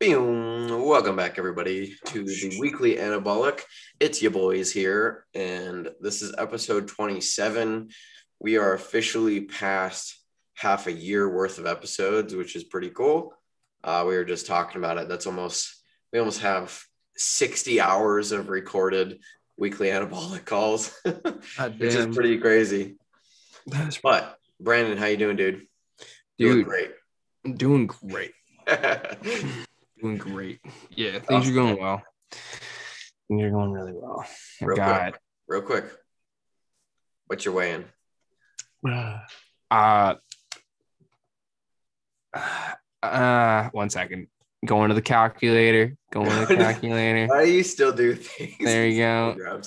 Welcome back, everybody, to the weekly anabolic. It's your boys here, and this is episode 27. We are officially past half a year worth of episodes, which is pretty cool. Uh, we were just talking about it. That's almost, we almost have 60 hours of recorded weekly anabolic calls, which is pretty crazy. That's But Brandon, how you doing, dude? dude, great. doing great. Doing great. Yeah, things are going well. Things are going really well. I Real got Real quick, what's your weighing? uh uh one second. Going to the calculator. Going to the calculator. Why do you still do things? There you go.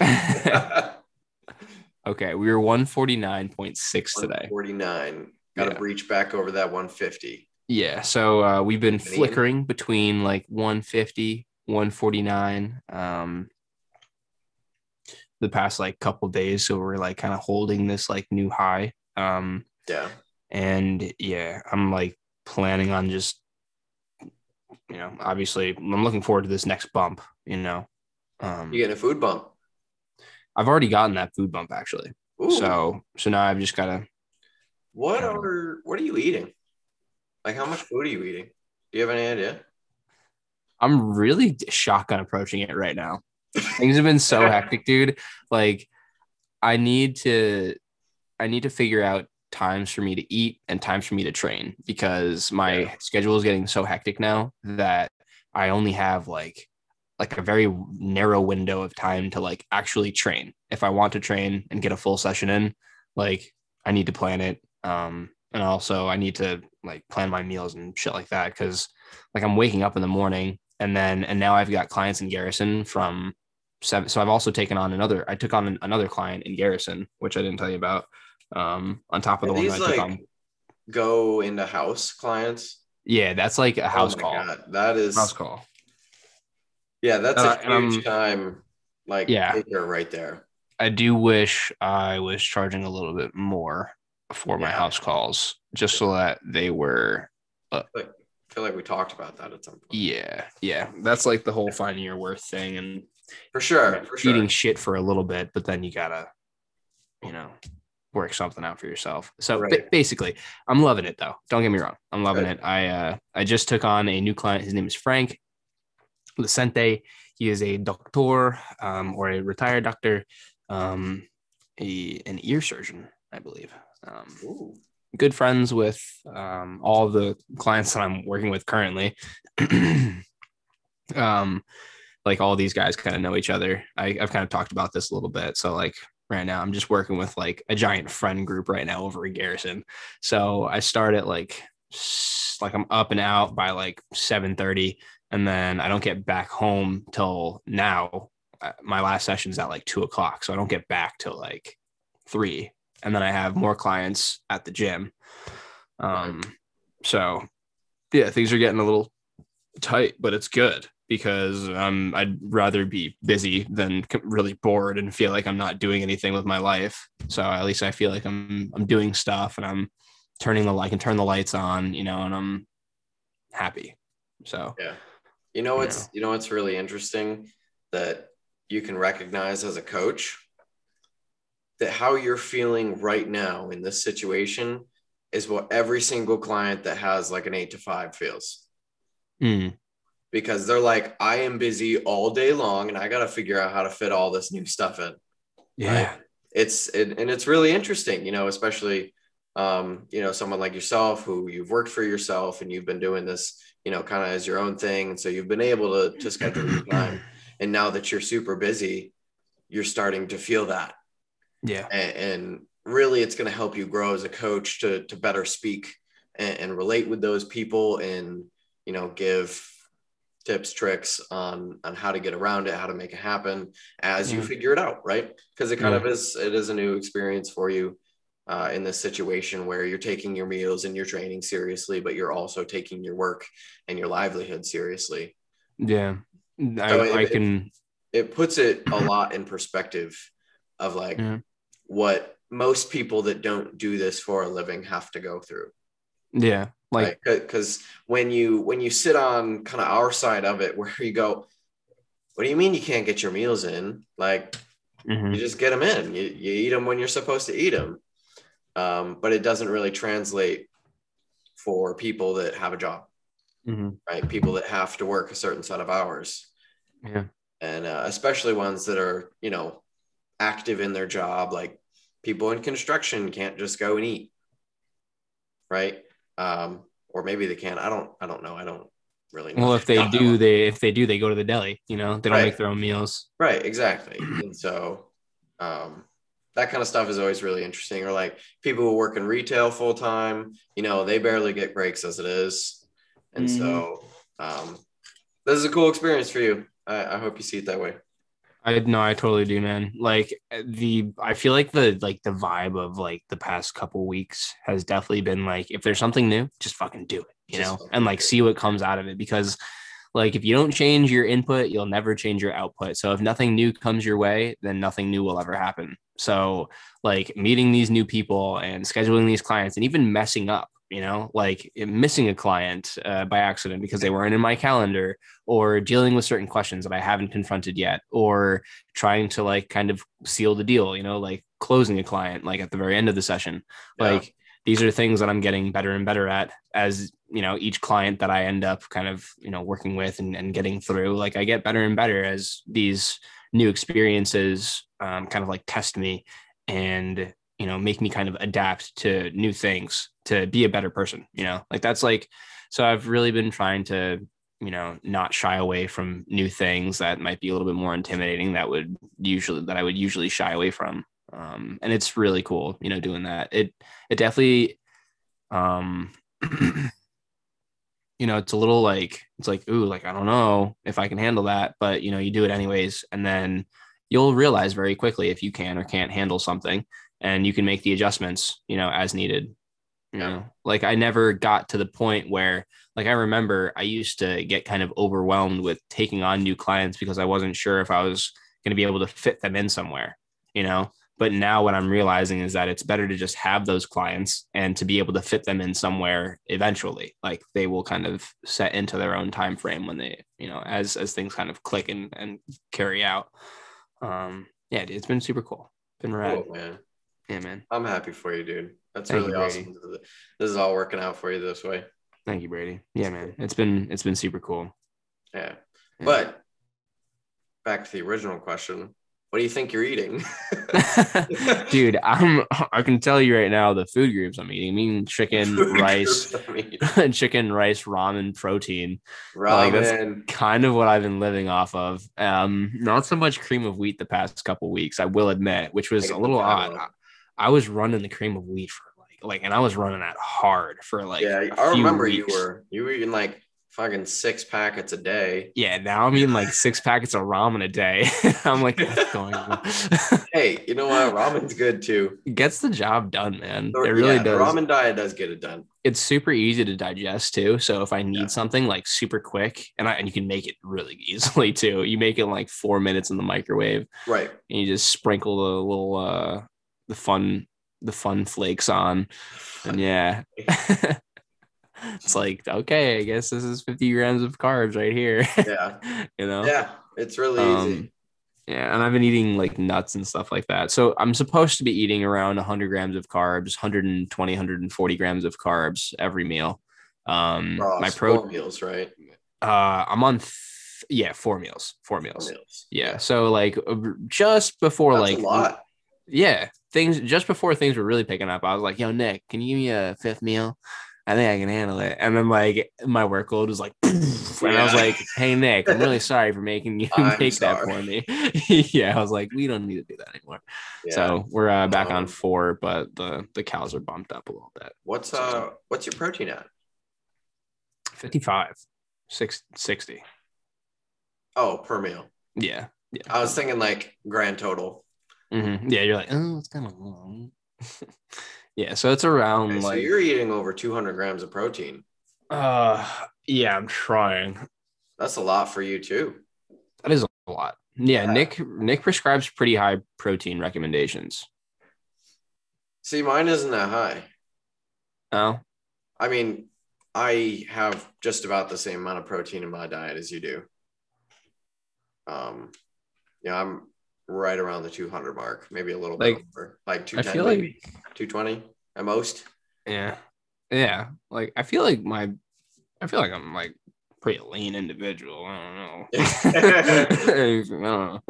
Okay, we were 149.6 today. 49. Got to Yeah. breach back over that 150. Yeah, so uh, we've been flickering between like 150, 149 um the past like couple days so we're like kind of holding this like new high. Um Yeah. and yeah, I'm like planning on just you know, obviously I'm looking forward to this next bump, you know. Um You getting a food bump? I've already gotten that food bump actually. Ooh. So so now I've just got to what are what are you eating? Like how much food are you eating? Do you have any idea? I'm really shotgun approaching it right now. Things have been so hectic, dude. Like I need to I need to figure out times for me to eat and times for me to train because my Yeah. schedule is getting so hectic now that I only have like like a very narrow window of time to like actually train. If I want to train and get a full session in, like I need to plan it. Um and also I need to like plan my meals and shit like that cuz like I'm waking up in the morning and then and now I've got clients in Garrison from seven. So I've also taken on another. I took on an, another client in Garrison, which I didn't tell you about. Um, on top of Are the one I took like on. go into house clients? Yeah, that's like a house Oh call. God, That is House call. yeah, that's Uh, a huge time like Yeah. right there. I do wish I was charging a little bit more for my house calls, just so that they were. I feel like we talked about that at some point. Yeah, yeah, that's like the whole finding your worth thing and For sure. For sure. eating shit for a little bit, but then you gotta, you know, work something out for yourself. So ba- Right. basically, I'm loving it though. Don't get me wrong, I'm loving Good. it. I uh, I just took on a new client. His name is Frank Lucente. He is a doctor, um, or a retired doctor, um, a, an ear surgeon, I believe. Um, good friends with um, all the clients that I'm working with currently. um, like all these guys kind of know each other. I, I've kind of talked about this a little bit. So like right now, I'm just working with like a giant friend group right now over in Garrison. So I start at like like I'm up and out by like 7:30, and then I don't get back home till now. Uh, My last session's at like two o'clock, so I don't get back till like three and then I have more clients at the gym. Um, so yeah, things are getting a little tight, but it's good because um, I'd rather be busy than really bored and feel like I'm not doing anything with my life. So at least I feel like I'm I'm doing stuff and I'm turning the I can turn the lights on, you know, and I'm happy. So Yeah. You know what's Yeah. you know what's really interesting that you can recognize as a coach that how you're feeling right now in this situation is what every single client that has like an 8 to 5 feels mm, because they're like I am busy all day long and I got to figure out how to fit all this new stuff in. yeah. It's it, and it's really interesting, you know, especially um, you know, someone like yourself who you've worked for yourself and you've been doing this, you know, kind of as your own thing. And so you've been able to to schedule your time. And now that you're super busy, you're starting to feel that. Yeah. And, and really it's going to help you grow as a coach to to better speak and, and relate with those people and you know give tips tricks on on how to get around it how to make it happen as you Yeah. figure it out right because it kind of is it is a new experience for you uh, in this situation where you're taking your meals and your training seriously but you're also taking your work and your livelihood seriously Yeah. I, So it- I it- can it puts it a lot in perspective of like Yeah. what most people that don't do this for a living have to go through Yeah. Like, because when you when you sit on kind of our side of it, where you go, what do you mean you can't get your meals in? Like, mhm. you just get them in. You, you eat them when you're supposed to eat them. Um, but it doesn't really translate for people that have a job, Mhm. right? People that have to work a certain set of hours. yeah. and uh, especially ones that are you know active in their job like people in construction can't just go and eat right? Um, or maybe they can i don't i don't know i don't really know. Well, if they do, they if they do, they go to the deli. You know, they don't Right. make their own meals. right exactly. And so um, that kind of stuff is always really interesting. Or like people who work in retail full time you know they barely get breaks as it is. And so um, this is a cool experience for you. I, I hope you see it that way I no, I totally do, man. Like the, I feel like the like the vibe of like the past couple weeks has definitely been like, if there's something new, just fucking do it, you Just know, and like see what comes out of it. Because like if you don't change your input, you'll never change your output. So if nothing new comes your way, then nothing new will ever happen. So like meeting these new people and scheduling these clients and even messing up, you know, like missing a client uh, by accident because they weren't in my calendar or dealing with certain questions that I haven't confronted yet or trying to like kind of seal the deal, you know, like closing a client like at the very end of the session. Yeah. Like these are things that I'm getting better and better at as, you know, each client that I end up kind of, you know, working with and, and getting through. Like I get better and better as these new experiences um, kind of like test me and, you know, make me kind of adapt to new things to be a better person, you know, like that's like, so I've really been trying to you know not shy away from new things that might be a little bit more intimidating that would usually that i would usually shy away from. Um and it's really cool you know doing that. It it definitely um you know it's a little like it's like ooh like i don't know if i can handle that but you know you do it anyways and then you'll realize very quickly if you can or can't handle something and you can make the adjustments you know as needed you know? Like i never got to the point where like i remember i used to get kind of overwhelmed with taking on new clients because i wasn't sure if i was going to be able to fit them in somewhere you know? But now what i'm realizing is that it's better to just have those clients and to be able to fit them in somewhere eventually. Like they will kind of set into their own time frame when they you know as as things kind of click and and carry out. Um yeah it's been super cool. Been rad. Cool, man. Yeah man I'm happy for you, dude. That's Thank really you, awesome. This is all working out for you this way. thank you brady yeah man it's been it's been super cool Yeah. Yeah. But back to the original question. What do you think you're eating? dude i'm i can tell you right now the food groups i'm eating I'm eating chicken rice chicken rice ramen protein Like, that's- ramen. kind of what i've been living off of um not so much cream of wheat the past couple weeks i will admit which was a little odd. I, was running the cream of wheat for like like and i was running that hard for like yeah, a I remember you were you were eating like fucking six packets a day. yeah now i'm eating like six packets of ramen a day i'm like what's going on Hey, you know what? Ramen's good too. It gets the job done man The- it really yeah, does ramen diet does get it done. it's super easy to digest too. So if I need Yeah. something like super quick, and I and you can make it really easily too. You make it in like four minutes in the microwave, Right. and you just sprinkle the little uh the fun the fun flakes on, and yeah. it's like okay, I guess this is 50 grams of carbs right here. Yeah. you know? Yeah. It's really Um, easy. Yeah, and I've been eating like nuts and stuff like that. So I'm supposed to be eating around 100 grams of carbs, 120, 140 grams of carbs every meal. Um, my pro, meals, right? uh, I'm on, th- yeah, four meals, four Four meals. meals. Yeah, so like uh, just before That's like a lot. yeah, things just before things were really picking up, I was like, "Yo, Nick, can you give me a fifth meal? I think I can handle it." And then like my workload was like, and I was like, "Hey, Nick, I'm really sorry for making you I'm make that for me." yeah, I was like, "We don't need to do that anymore." Yeah. So we're uh, back on Um, four, but the the cals are bumped up a little bit. what's uh what's your protein at? 55, six, 60. Oh, per meal. Yeah, yeah, I was thinking like grand total. Mhm. yeah. You're like, oh, it's kind of long. yeah, so it's around Okay, so like you're eating over 200 grams of protein. uh yeah, I'm trying. That's a lot for you too. That is a lot. Yeah, Yeah. Nick Nick prescribes pretty high protein recommendations. See, mine isn't that high. Oh, I mean, I have just about the same amount of protein in my diet as you do. Um, yeah, I'm right around the 200 mark, maybe a little Like, bit over, like 210, feel like 220 at most. Yeah. Yeah. Like I feel like my I feel like I'm like pretty lean individual. I don't know. I don't know.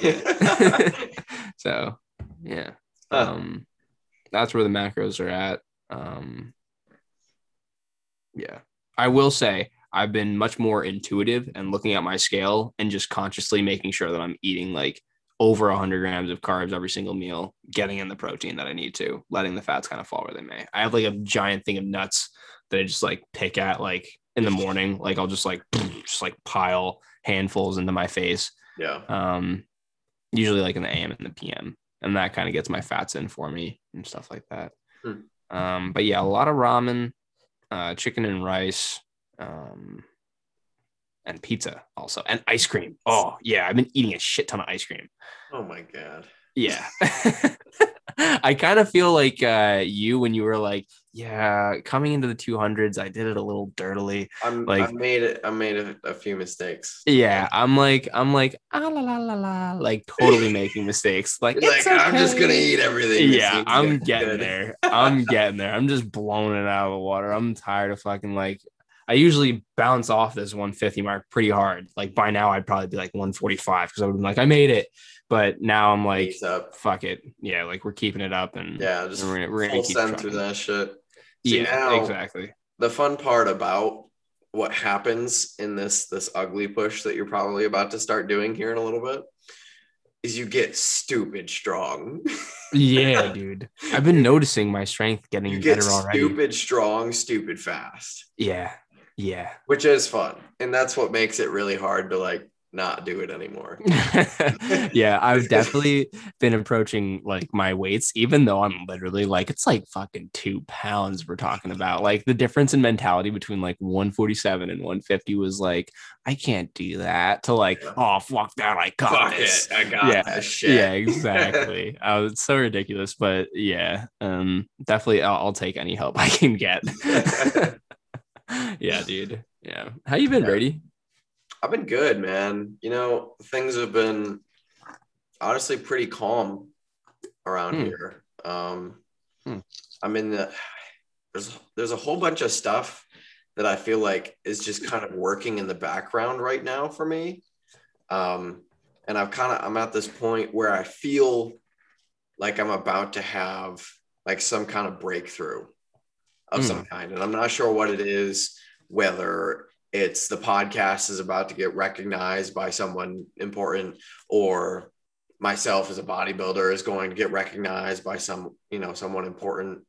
yeah. so yeah. Huh. Um that's where the macros are at. Um yeah. I will say I've been much more intuitive and looking at my scale and just consciously making sure that I'm eating like over 100 grams of carbs every single meal, getting in the protein that I need to, letting the fats kind of fall where they may. I have like a giant thing of nuts that I just like pick at like in the morning. Like I'll just like just like pile handfuls into my face. yeah. Um, usually like in the AM and the PM, and that kind of gets my fats in for me and stuff like that. Hmm. Um, but yeah, a lot of ramen, uh, chicken and rice, um, and pizza also, and ice cream. Oh yeah, I've been eating a shit ton of ice cream. Oh my God. Yeah. I kind of feel like uh, you when you were like, yeah, coming into the 200s, I did it a little dirtily. I'm Like- I made it. I made a, a few mistakes. Yeah, I'm like, I'm like, ah, la la la la, like totally making mistakes. Like, like I'm just gonna eat everything. Yeah, I'm good." getting there. I'm getting there. I'm just blowing it out of the water. I'm tired of fucking like. I usually bounce off this 150 mark pretty hard. Like by now, I'd probably be like 145 because I would have been like, I made it. But now I'm like, fuck it. Yeah, like we're keeping it up and Yeah, just we're gonna, we're gonna keep send through that shit. See, Yeah, now- exactly. the fun part about what happens in this this ugly push that you're probably about to start doing here in a little bit is you get stupid strong. Yeah, dude. I've been noticing my strength getting you get better already. stupid strong, stupid fast, Yeah, yeah. which is fun, and that's what makes it really hard to like not do it anymore. yeah, I've definitely been approaching like my weights, even though I'm literally like it's like fucking two pounds we're talking about. Like the difference in mentality between like 147 and 150 was like, I can't do that to like, Yeah. oh fuck that, I got Fuck this. it, I got yeah, that shit. yeah, exactly. uh, it's so ridiculous, but yeah, um, definitely I'll, I'll take any help I can get. yeah, dude. Yeah. How you been, Yeah. Brady? I've been good, man. You know, things have been honestly pretty calm around Hmm. here. Um, Hmm. I'm in the there's there's a whole bunch of stuff that I feel like is just kind of working in the background right now for me. Um, and I've kind of I'm at this point where I feel like I'm about to have like some kind of breakthrough of some kind, and I'm not sure what it is. Whether it's the podcast is about to get recognized by someone important, or myself as a bodybuilder is going to get recognized by some you know someone important,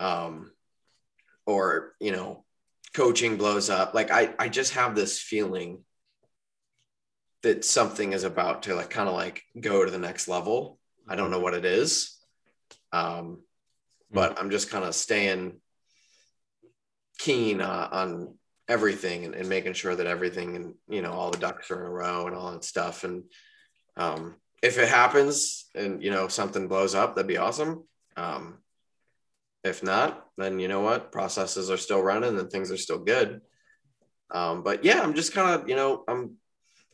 um, or you know coaching blows up. Like I I just have this feeling that something is about to like kind of like go to the next level. I don't know what it is. Um, but I'm just kind of staying keen uh, on everything and, and making sure that everything and you know all the ducks are in a row and all that stuff. And um, if it happens and you know something blows up, that'd be awesome. Um, if not, then you know what processes are still running and things are still good. Um, but yeah, I'm just kind of you know I'm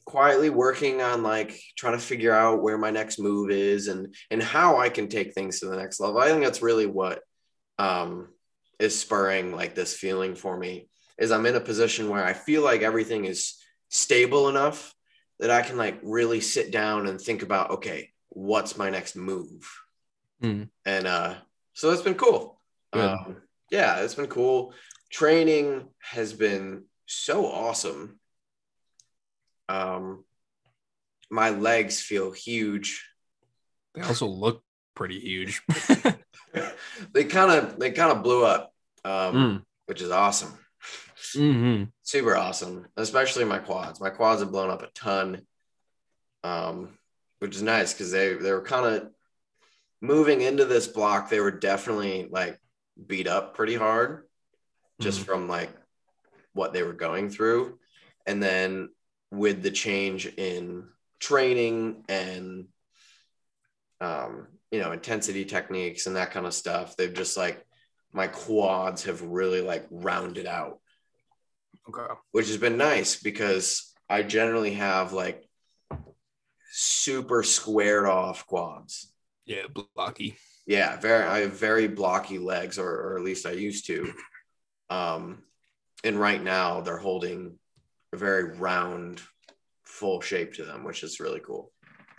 quietly working on like trying to figure out where my next move is and and how I can take things to the next level. I think that's really what um, is spurring like this feeling for me is I'm in a position where I feel like everything is stable enough that I can like really sit down and think about okay, what's my next move? Hmm. And uh, so that's been cool. Good. Um, yeah, it's been cool. Training has been so awesome. Um, my legs feel huge. They also look pretty huge. they kind of they kind of blew up, um, Mm. which is awesome. hmm Super awesome, especially my quads. My quads have blown up a ton, um, which is nice because they they were kind of moving into this block. They were definitely like beat up pretty hard, just Mhm. from like what they were going through, and then with the change in training and um, you know intensity techniques and that kind of stuff, they've just like my quads have really like rounded out, Okay. which has been nice because I generally have like super squared off quads. Yeah, blocky. Yeah, very I have very blocky legs, or, or at least I used to. Um, and right now they're holding a very round, full shape to them, which is really cool.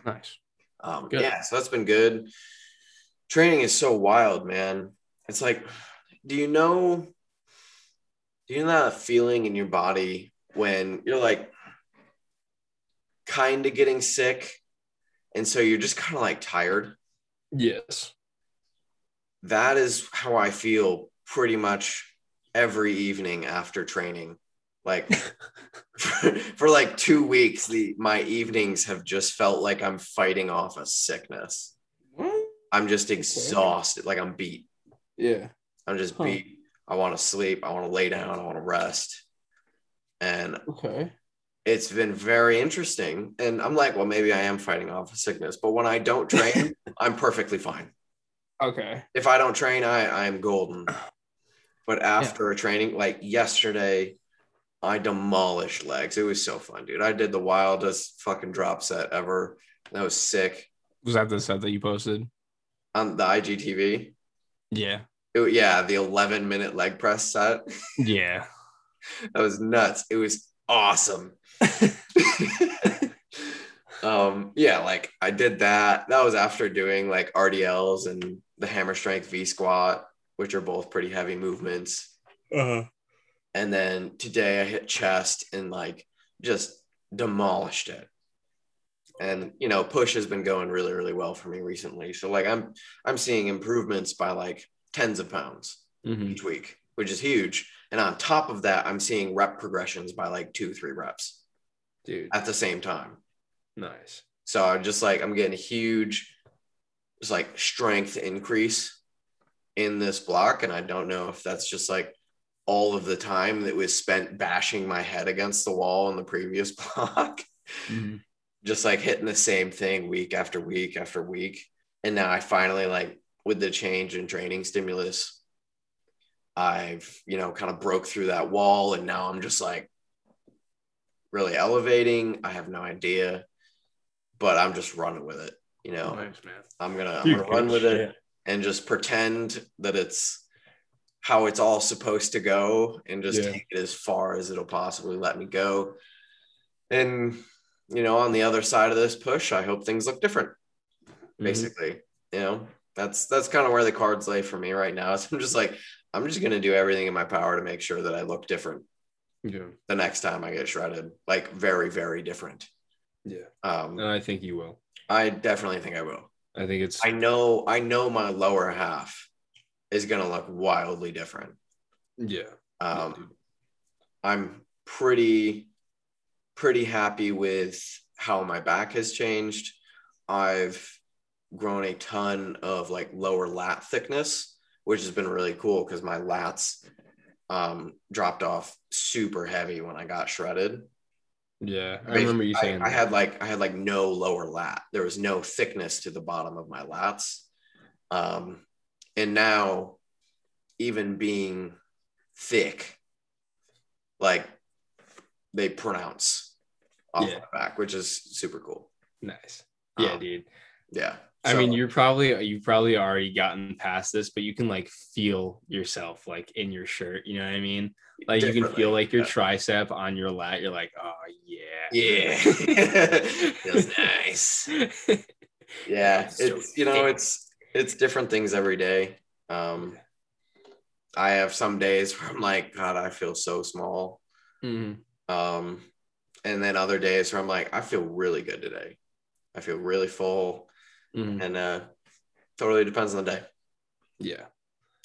Nice. Um, Good. yeah, so that's been good. Training is so wild, man. It's like, do you know, do you know that feeling in your body when you're like kind of getting sick, and so you're just kind of like tired? Yes. that is how I feel pretty much every evening after training. Like for, for like two weeks, the my evenings have just felt like I'm fighting off a sickness. I'm just exhausted, like I'm beat. Yeah. I'm just Huh. beat. I want to sleep. I want to lay down. I want to rest. And Okay. it's been very interesting. And I'm like, well, maybe I am fighting off a sickness. But when I don't train, I'm perfectly fine. Okay. if I don't train, I I am golden. But after a training, like yesterday, I demolished legs. It was so fun, dude. I did the wildest fucking drop set ever. That was sick Was that the set that you posted? on the IGTV. Yeah. It- yeah, the 11 minute leg press set. Yeah. That was nuts. It was awesome. um, yeah, like I did that. That was after doing like RDLs and the hammer strength V squat, which are both pretty heavy movements. Uh-huh. And then today I hit chest and like just demolished it. And you know, push has been going really, really well for me recently. So like I'm I'm seeing improvements by like tens of pounds Mhm. each week, which is huge. And on top of that, I'm seeing rep progressions by like two, three reps Dude. at the same time. Nice. So I'm just like I'm getting a huge just like strength increase in this block. And I don't know if that's just like all of the time that was spent bashing my head against the wall in the previous block, Mhm. just like hitting the same thing week after week after week. And now I finally like with the change in training stimulus, I've, you know, kind of broke through that wall and now I'm just like really elevating. I have no idea, but I'm just running with it. You know, Nice, man. I'm gonna, I'm gonna run good with it shit. and just pretend that it's how it's all supposed to go and just Yeah. take it as far as it'll possibly let me go. And you know, on the other side of this push, I hope things look different. Mhm. Basically, you know, that's that's kind of where the cards lay for me right now. So I'm just like, I'm just gonna do everything in my power to make sure that I look different Yeah. the next time I get shredded, like very, very different. Yeah. Um, And I think you will. I definitely think I will. I think it's I know, I know my lower half is gonna look wildly different. yeah. Um, dude. I'm pretty, pretty happy with how my back has changed. I've grown a ton of like lower lat thickness, which has been really cool because my lats um, dropped off super heavy when I got shredded. yeah. I remember you saying I, that. had like I had like no lower lat. There was no thickness to the bottom of my lats. Um, and now, even being thick, like they pronounce off Yeah. my back, which is super cool. nice. Yeah, Um, dude. Yeah. I mean, you're probably you've probably already gotten past this, but you can like feel yourself like in your shirt. You know what I mean? Like you can feel like your yeah. tricep on your lat. You're like, oh yeah, Yeah. Feels nice. Yeah. So It's you know, it's it's different things every day. Um I have some days where I'm like, God, I feel so small. Mhm. Um, and then other days where I'm like, I feel really good today. I feel really full, Mhm. and uh, totally depends on the day. yeah.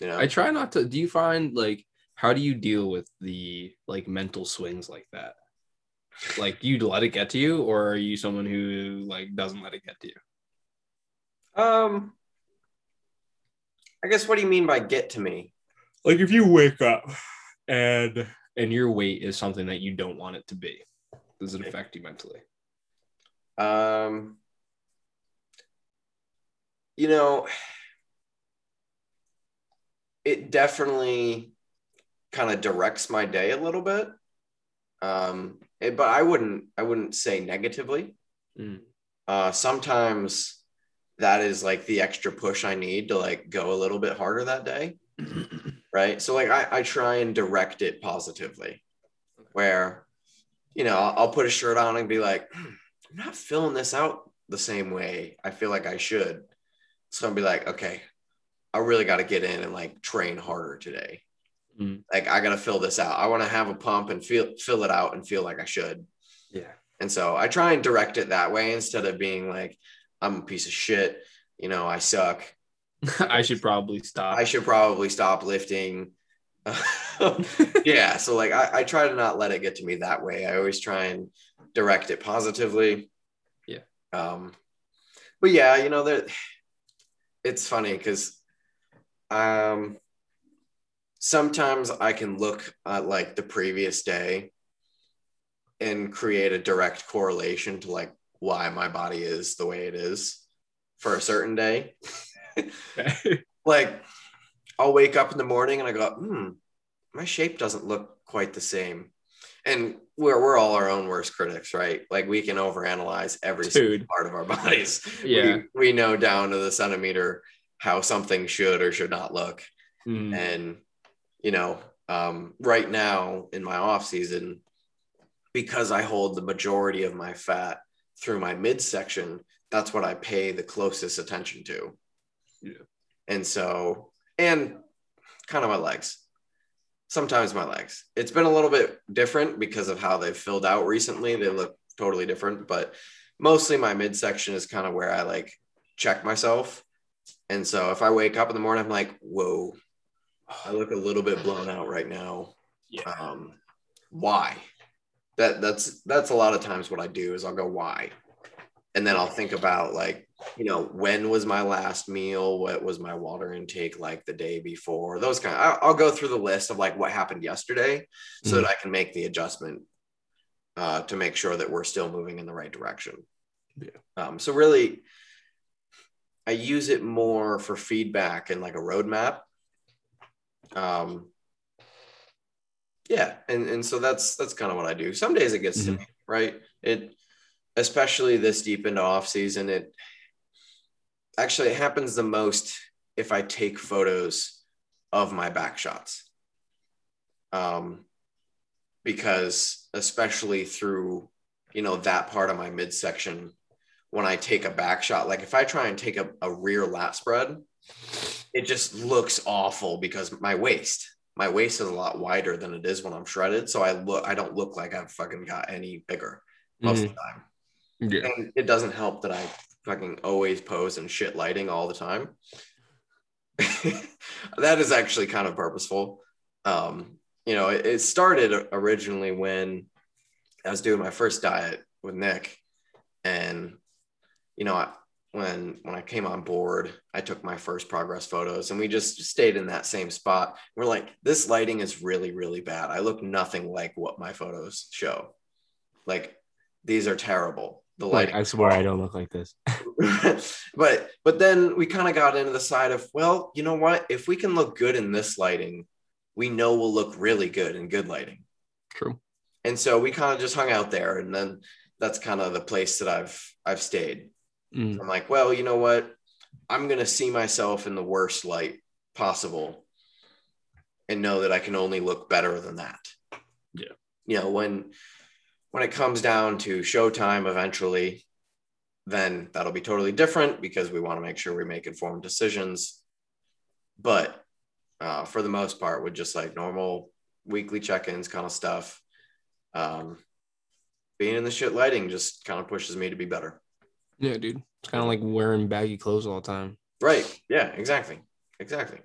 You know, I try not to. Do you find like how do you deal with the like mental swings like that? Like, you let it get to you, or are you someone who like doesn't let it get to you? um, I guess what do you mean by get to me? Like, if you wake up and and your weight is something that you don't want it to be, does it affect you mentally? Um, you know, it definitely kind of directs my day a little bit. Um, it, but I wouldn't I wouldn't say negatively. Mm. Uh, sometimes that is like the extra push I need to like go a little bit harder that day. right. So like I, I try and direct it positively where, you know, I'll, I'll put a shirt on and be like, "Hmm, I'm not filling this out the same way I feel like I should. So I'll be like, okay, I really got to get in and like train harder today. Mm. Like I got to fill this out. I want to have a pump and feel fill it out and feel like I should. Yeah. And so I try and direct it that way instead of being like, I'm a piece of shit. You know, I suck. I should probably stop. I should probably stop lifting. yeah. So like I, I try to not let it get to me that way. I always try and direct it positively. Yeah. Um, but yeah, you know, that it's funny because um sometimes I can look at like the previous day and create a direct correlation to like why my body is the way it is for a certain day. like I'll wake up in the morning and I go, hmm, my shape doesn't look quite the same. And we're we're all our own worst critics, right? Like we can overanalyze every part of our bodies. Yeah. We, we know down to the centimeter how something should or should not look. Mm. And you know, um, right now in my off season, because I hold the majority of my fat through my midsection, that's what I pay the closest attention to. Yeah. And so, and kind of my legs. Sometimes my legs. It's been a little bit different because of how they've filled out recently. They look totally different, but mostly my midsection is kind of where I like check myself. And so if I wake up in the morning, I'm like, whoa, I look a little bit blown out right now. Yeah. Um, why? That that's that's a lot of times what I do is I'll go why, and then I'll think about like you know when was my last meal, what was my water intake like the day before, those kind. Of, I'll, go through the list of like what happened yesterday, so Mhm. that I can make the adjustment uh, to make sure that we're still moving in the right direction. Yeah. Um, so really, I use it more for feedback and like a roadmap. Um, yeah, and and so that's that's kind of what I do. Some days it gets to Mhm. me, right? It especially this deep into off season, it actually it happens the most if I take photos of my back shots. Um, because especially through you know that part of my midsection when I take a back shot, like if I try and take a, a rear lat spread, it just looks awful because my waist, my waist is a lot wider than it is when I'm shredded. So I look, I don't look like I've fucking got any bigger most of the time. Yeah. And it doesn't help that I fucking always pose in shit lighting all the time. that is actually kind of purposeful. Um, you know, it, it started originally when I was doing my first diet with Nick, and you know, I, when when I came on board, I took my first progress photos, and we just stayed in that same spot. We're like, this lighting is really, really bad. I look nothing like what my photos show. Like, these are terrible. The Like, lighting I swear I don't look like this. but but then we kind of got into the side of well you know what if we can look good in this lighting we know we'll look really good in good lighting True. and so we kind of just hung out there and then that's kind of the place that i've i've stayed Mm. i'm like well you know what i'm going to see myself in the worst light possible and know that i can only look better than that Yeah. you know when when it comes down to showtime eventually then that'll be totally different because we want to make sure we make informed decisions but uh, for the most part with just like normal weekly check-ins kind of stuff um, being in the shit lighting just kind of pushes me to be better Yeah, dude. It's kind of like wearing baggy clothes all the time. Right. Yeah, exactly. Exactly.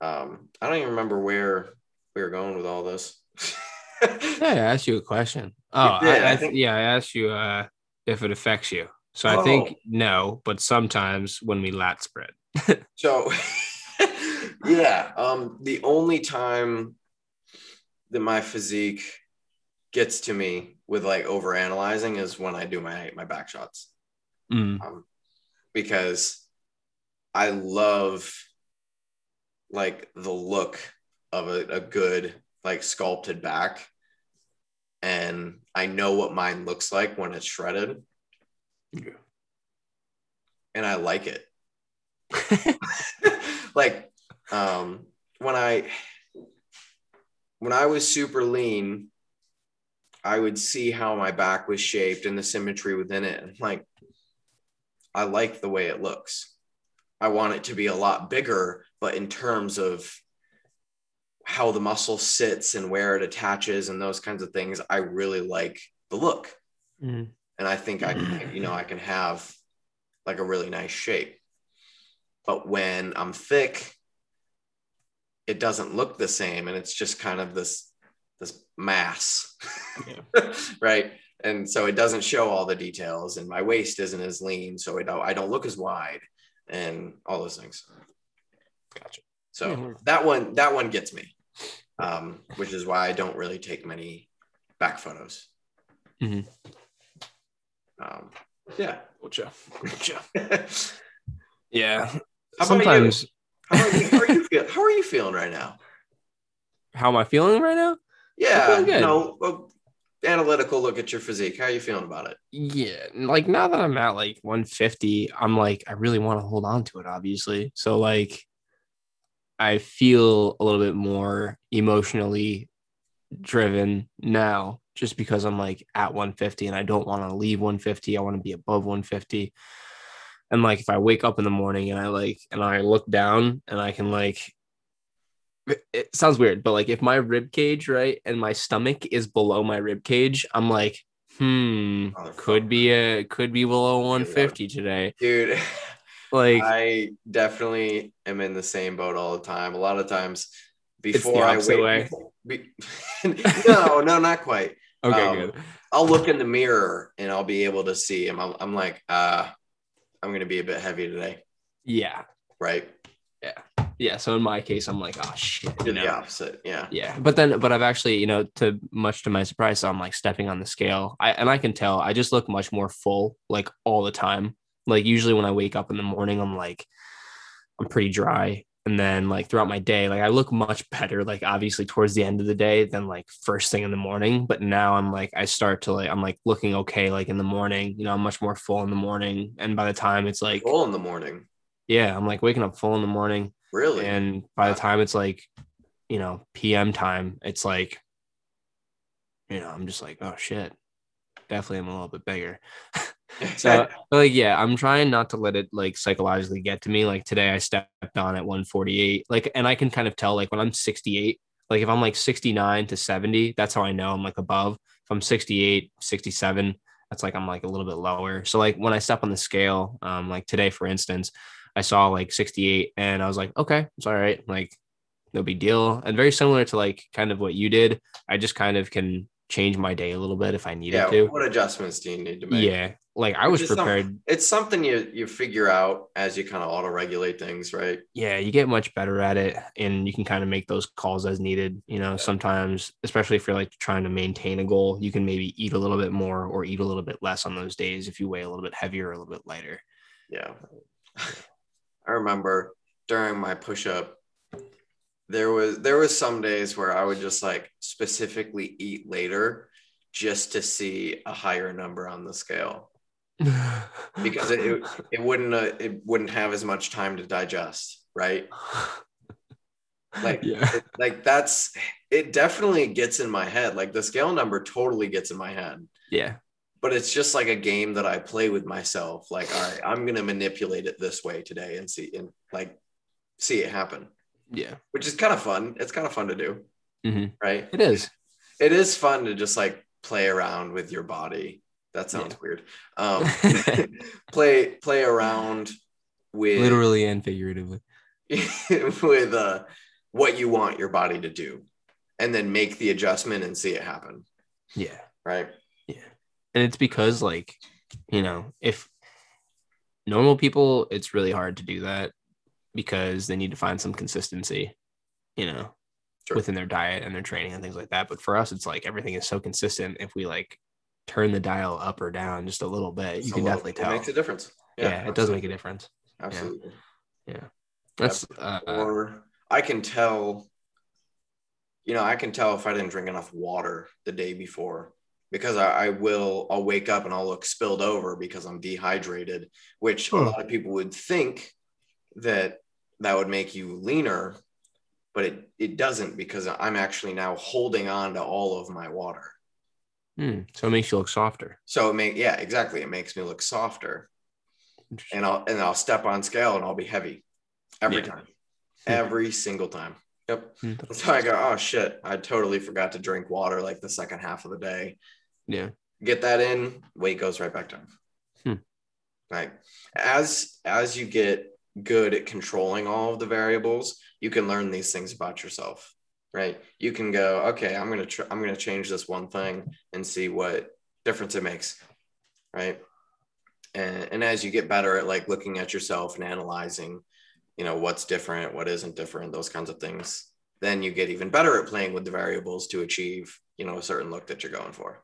Um, I don't even remember where we were going with all this. Yeah, I asked you a question. Oh, did, I, I I think- yeah, I asked you uh, if it affects you. So I think Oh. no, but sometimes when we lat spread. so yeah, um, the only time that my physique gets to me with like over analyzing is when I do my my back shots. Mm. um, because I love like the look of a, a good like sculpted back and I know what mine looks like when it's shredded. Yeah. And I like it. like um when I when I was super lean, I would see how my back was shaped and the symmetry within it. And like I like the way it looks. I want it to be a lot bigger, but in terms of how the muscle sits and where it attaches and those kinds of things, I really like the look. Mhm. And I think I can, you know, I can have like a really nice shape. But when I'm thick, it doesn't look the same and it's just kind of this this mass. right? And so it doesn't show all the details and my waist isn't as lean, so I don't I don't look as wide and all those things. Gotcha. So Yeah. that one that one gets me. Um, which is why I don't really take many back photos. Mhm. Um, yeah. Gotcha. Gotcha. how Yeah. about Sometimes you? How are you, how are you feel, How are you feeling right now? how am I feeling right now? Yeah, feeling analytical look at your physique. How are you feeling about it? Yeah, like now that I'm at like 150, I'm like I really want to hold on to it, obviously. So like I feel a little bit more emotionally driven now just because I'm like at 150 and I don't want to leave 150. I want to be above 150. And like if I wake up in the morning and I like and I look down and I can like it- sounds weird, but like if my rib cage, right, and my stomach is below my rib cage, I'm like, hmm, could be a could be below 150 today. Dude, Like I definitely am in the same boat all the time. A lot of times before I weigh. be- no, no, not quite. okay, um, good. I'll look in the mirror and I'll be able to see him. I'm, I'm like, uh, I'm going to be a bit heavy today. Yeah. Right. Yeah. Yeah so in my case, I'm like, oh shit. You Did the opposite. Yeah. Yeah. But then but I've actually, you know, to much to my surprise, so I'm like stepping on the scale. I and I can tell I just look much more full like all the time. Like usually when I wake up in the morning, I'm like, I'm pretty dry. And then like throughout my day, like I look much better, like obviously towards the end of the day than like first thing in the morning. But now I'm like, I start to like, I'm like looking okay, like in the morning, you know, I'm much more full in the morning. And by the time it's like, Full in the morning. yeah, I'm like waking up full in the morning. Really? And by the time it's like, you know, PM time, it's like, you know, I'm just like, oh shit, definitely I'm a little bit bigger. So, like, yeah, I'm trying not to let it like psychologically get to me. Like today, I stepped on at 148. Like, and I can kind of tell, like, when I'm 68, like, if I'm like 69 to 70, that's how I know I'm like above. If I'm 68, 67, that's like I'm like a little bit lower. So, like, when I step on the scale, um, like today, for instance, I saw like 68 and I was like, okay, it's all right. Like, no big deal. And very similar to like kind of what you did. I just kind of can change my day a little bit if I needed yeah. to. What adjustments do you need to make? Yeah. Like I was Which is some- prepared. It's something you you figure out as you kind of auto regulate things, right? yeah, you get much better at it and you can kind of make those calls as needed. You know, sometimes, especially if you're like trying to maintain a goal, you can maybe eat a little bit more or eat a little bit less on those days if you weigh a little bit heavier or a little bit lighter. Yeah. I remember during my push up, there was there was some days where I would just like specifically eat later just to see a higher number on the scale because it, it, it wouldn't uh, it wouldn't have as much time to digest, right? Like yeah. it- like that's it definitely gets in my head. Like the scale number totally gets in my head. Yeah. But it's just like a game that I play with myself. Like, all right, I'm gonna manipulate it this way today and see and like see it happen. Yeah. which is kind of fun. It's kind of fun to do, Mhm. right? It is. It is fun to just like play around with your body. That sounds weird. Um, play play around with Literally and figuratively. with uh, what you want your body to do, and then make the adjustment and see it happen. Yeah. Right? And it's because, like, you know, if normal people, it's really hard to do that because they need to find some consistency, you know, Sure. within their diet and their training and things like that. But for us, it's like everything is so consistent. If we like turn the dial up or down just a little bit, you can definitely It makes a difference. yeah, it does make a difference. Absolutely. Yeah. That's uh, Or I can tell, you know, I can tell if I didn't drink enough water the day before because I, I will, I'll wake up and I'll look spilled over because I'm dehydrated, which a lot of people would think that that would make you leaner, but it, it doesn't because I'm actually now holding on to all of my water. Hmm. So it makes you look softer. So it make yeah, exactly. It makes me look softer. And I'll and I'll step on scale and I'll be heavy every Yeah. time. Every single time. Yep. Hmm. So I go, oh shit, I totally forgot to drink water like the second half of the day. Yeah. Get that in, weight goes right back down. Hmm. Like as as you get good at controlling all of the variables, you can learn these things about yourself. Right. You can go, okay, I'm gonna tr- I'm gonna change this one thing and see what difference it makes. Right. And and as you get better at like looking at yourself and analyzing, you know, what's different, what isn't different, those kinds of things, then you get even better at playing with the variables to achieve, you know, a certain look that you're going for.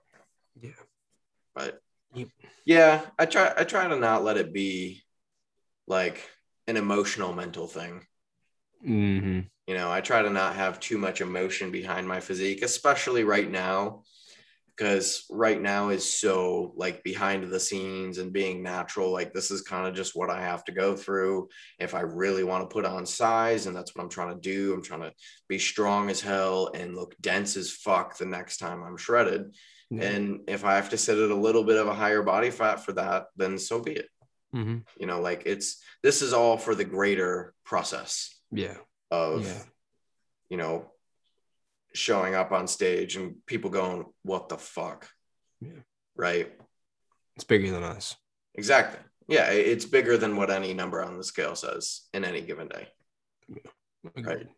Yeah. But Yep. yeah, I try I try to not let it be like an emotional mental thing. hmm You know, I try to not have too much emotion behind my physique, especially right now, because right now is so like behind the scenes and being natural. Like, this is kind of just what I have to go through. If I really want to put on size, and that's what I'm trying to do, I'm trying to be strong as hell and look dense as fuck the next time I'm shredded. And if I have to sit at a little bit of a higher body fat for that, then so be it. hmm You know, like it's this is all for the greater process Yeah. of Yeah. you know showing up on stage and people going what the fuck? Yeah. right? It's bigger than us. exactly. Yeah it's bigger than what any number on the scale says in any given day. Right?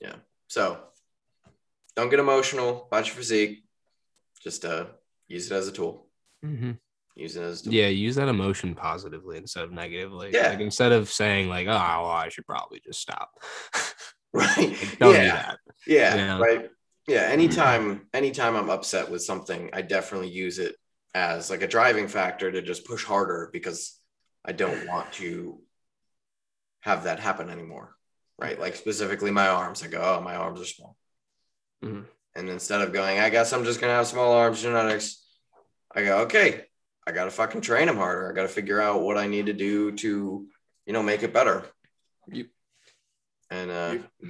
Yeah. So don't get emotional. About your physique just uh use it as a tool hmm use it as a tool. Yeah, use that emotion positively instead of negatively. Yeah. Like instead of saying like, "Oh, well, I should probably just stop." right Don't do yeah that. yeah right yeah anytime anytime i'm upset with something i definitely use it as like a driving factor to just push harder because i don't want to have that happen anymore right like specifically my arms i go oh my arms are small Mhm. And instead of going i guess i'm just gonna have small arms genetics i go okay i gotta fucking train them harder i gotta figure out what i need to do to you know make it better Yep. and uh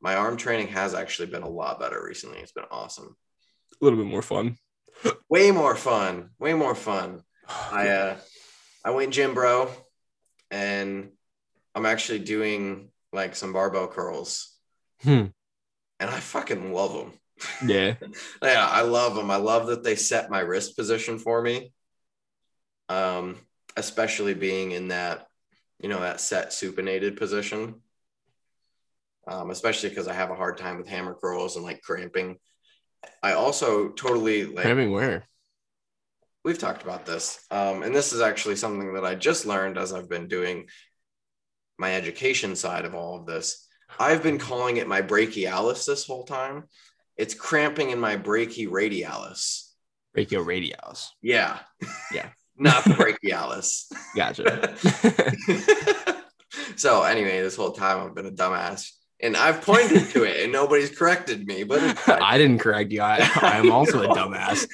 my arm training has actually been a lot better recently. It's been awesome. A little bit more fun. Way more fun. Way more fun. I uh I went gym bro and I'm actually doing like some barbell curls Hmm. And I fucking love them. Yeah. yeah, I love them. I love that they set my wrist position for me. Um, especially being in that, you know, that set supinated position. Um, especially because I have a hard time with hammer curls and like cramping. I also totally like Cramming where? we've talked about this. Um, and this is actually something that I just learned as I've been doing my education side of all of this. I've been calling it my brachialis this whole time. It's cramping in my brachyradialis. Brachioradialis. Yeah. Yeah. Not the brachialis. Gotcha. so anyway, this whole time I've been a dumbass. And I've pointed to it and nobody's corrected me, but. I didn't correct you. I, I'm also a dumbass.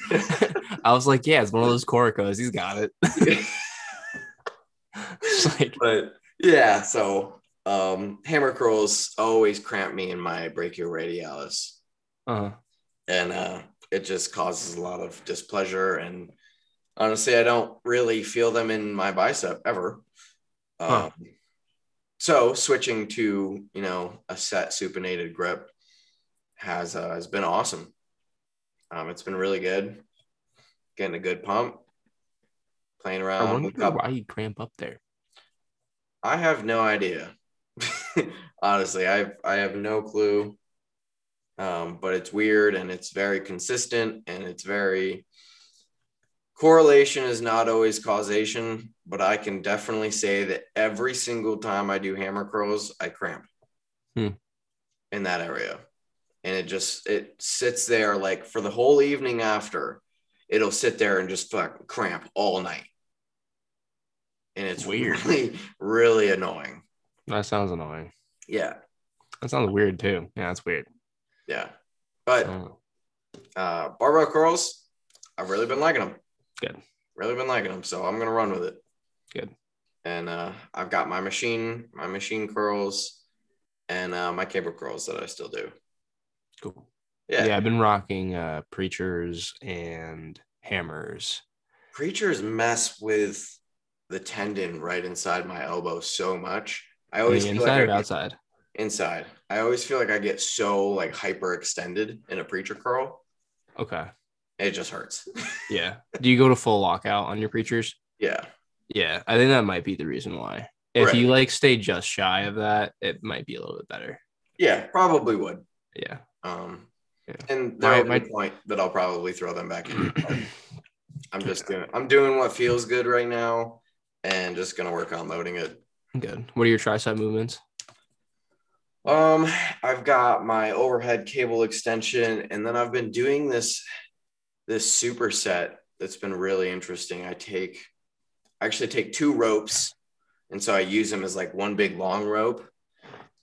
I was like, yeah, it's one of those Coricos. He's got it. Like, but yeah, so um, hammer curls always cramp me in my brachioradialis, uh, and uh, it just causes a lot of displeasure. And honestly, I don't really feel them in my bicep ever. Huh. Um, so switching to you know a set supinated grip has uh, has been awesome. Um, it's been really good. Getting a good pump. Playing around. I wonder why you cramp up there. I have no idea. Honestly, I I have no clue. Um, but it's weird and it's very consistent and it's very correlation is not always causation, but I can definitely say that every single time I do hammer curls, I cramp Hmm. in that area. And it just it sits there like for the whole evening after, it'll sit there and just fuck cramp all night. And it's Weird. really, really annoying. That sounds annoying. Yeah, That sounds weird too. Yeah, that's weird. yeah. But Oh, uh, barbell curls, I've really been liking them. Good. Really been liking them, so I'm gonna run with it. Good. And uh, I've got my machine, my machine curls, and uh, my cable curls that I still do. cool. Yeah. Yeah. I've been rocking uh preachers and hammers. Preachers mess with the tendon right inside my elbow so much. I always inside like I or get- outside? inside. I always feel like I get so like hyperextended in a preacher curl. Okay. It just hurts. Yeah. Do you go to full lockout on your preachers? yeah. Yeah, I think that might be the reason why. If Right. you like stay just shy of that, it might be a little bit better. Yeah, probably would. Yeah. Um Yeah. and My- there'll my- be a point that I'll probably throw them back in. I'm just doing I'm doing what feels good right now and just gonna work on loading it. Good. What are your tricep movements? Um, I've got my overhead cable extension, and then I've been doing this this superset that's been really interesting. I take I actually take two ropes, and so I use them as like one big long rope,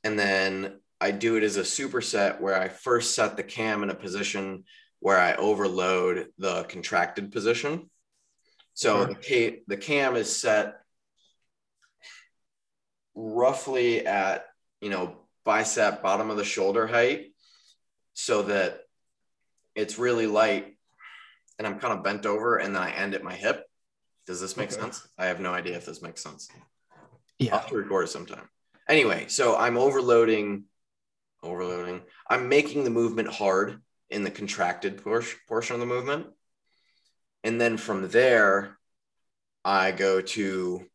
and then I do it as a superset where I first set the cam in a position where I overload the contracted position. So the, ca- the cam is set roughly at you know bicep bottom of the shoulder height so that it's really light and I'm kind of bent over and then I end at my hip. Does this make Okay. sense? I have no idea if this makes sense. Yeah. I'll have to record it sometime. Anyway, so I'm overloading, overloading. I'm making the movement hard in the contracted portion portion of the movement. And then from there, I go to,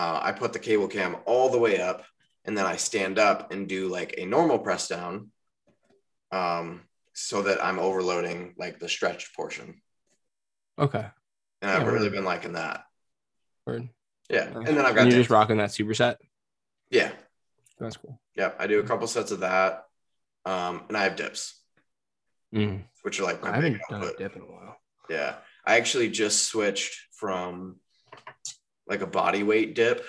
uh, I put the cable cam all the way up and then I stand up and do like a normal press down um, so that I'm overloading like the stretched portion. Okay. And I've really word. been liking that. Word. Yeah. And then I've got, And you're just rocking that superset. yeah. That's cool. Yeah. I do a couple sets of that. Um, and I have dips, Mm. which are like I haven't done a dip in a while. Yeah. I actually just switched from like a body weight dip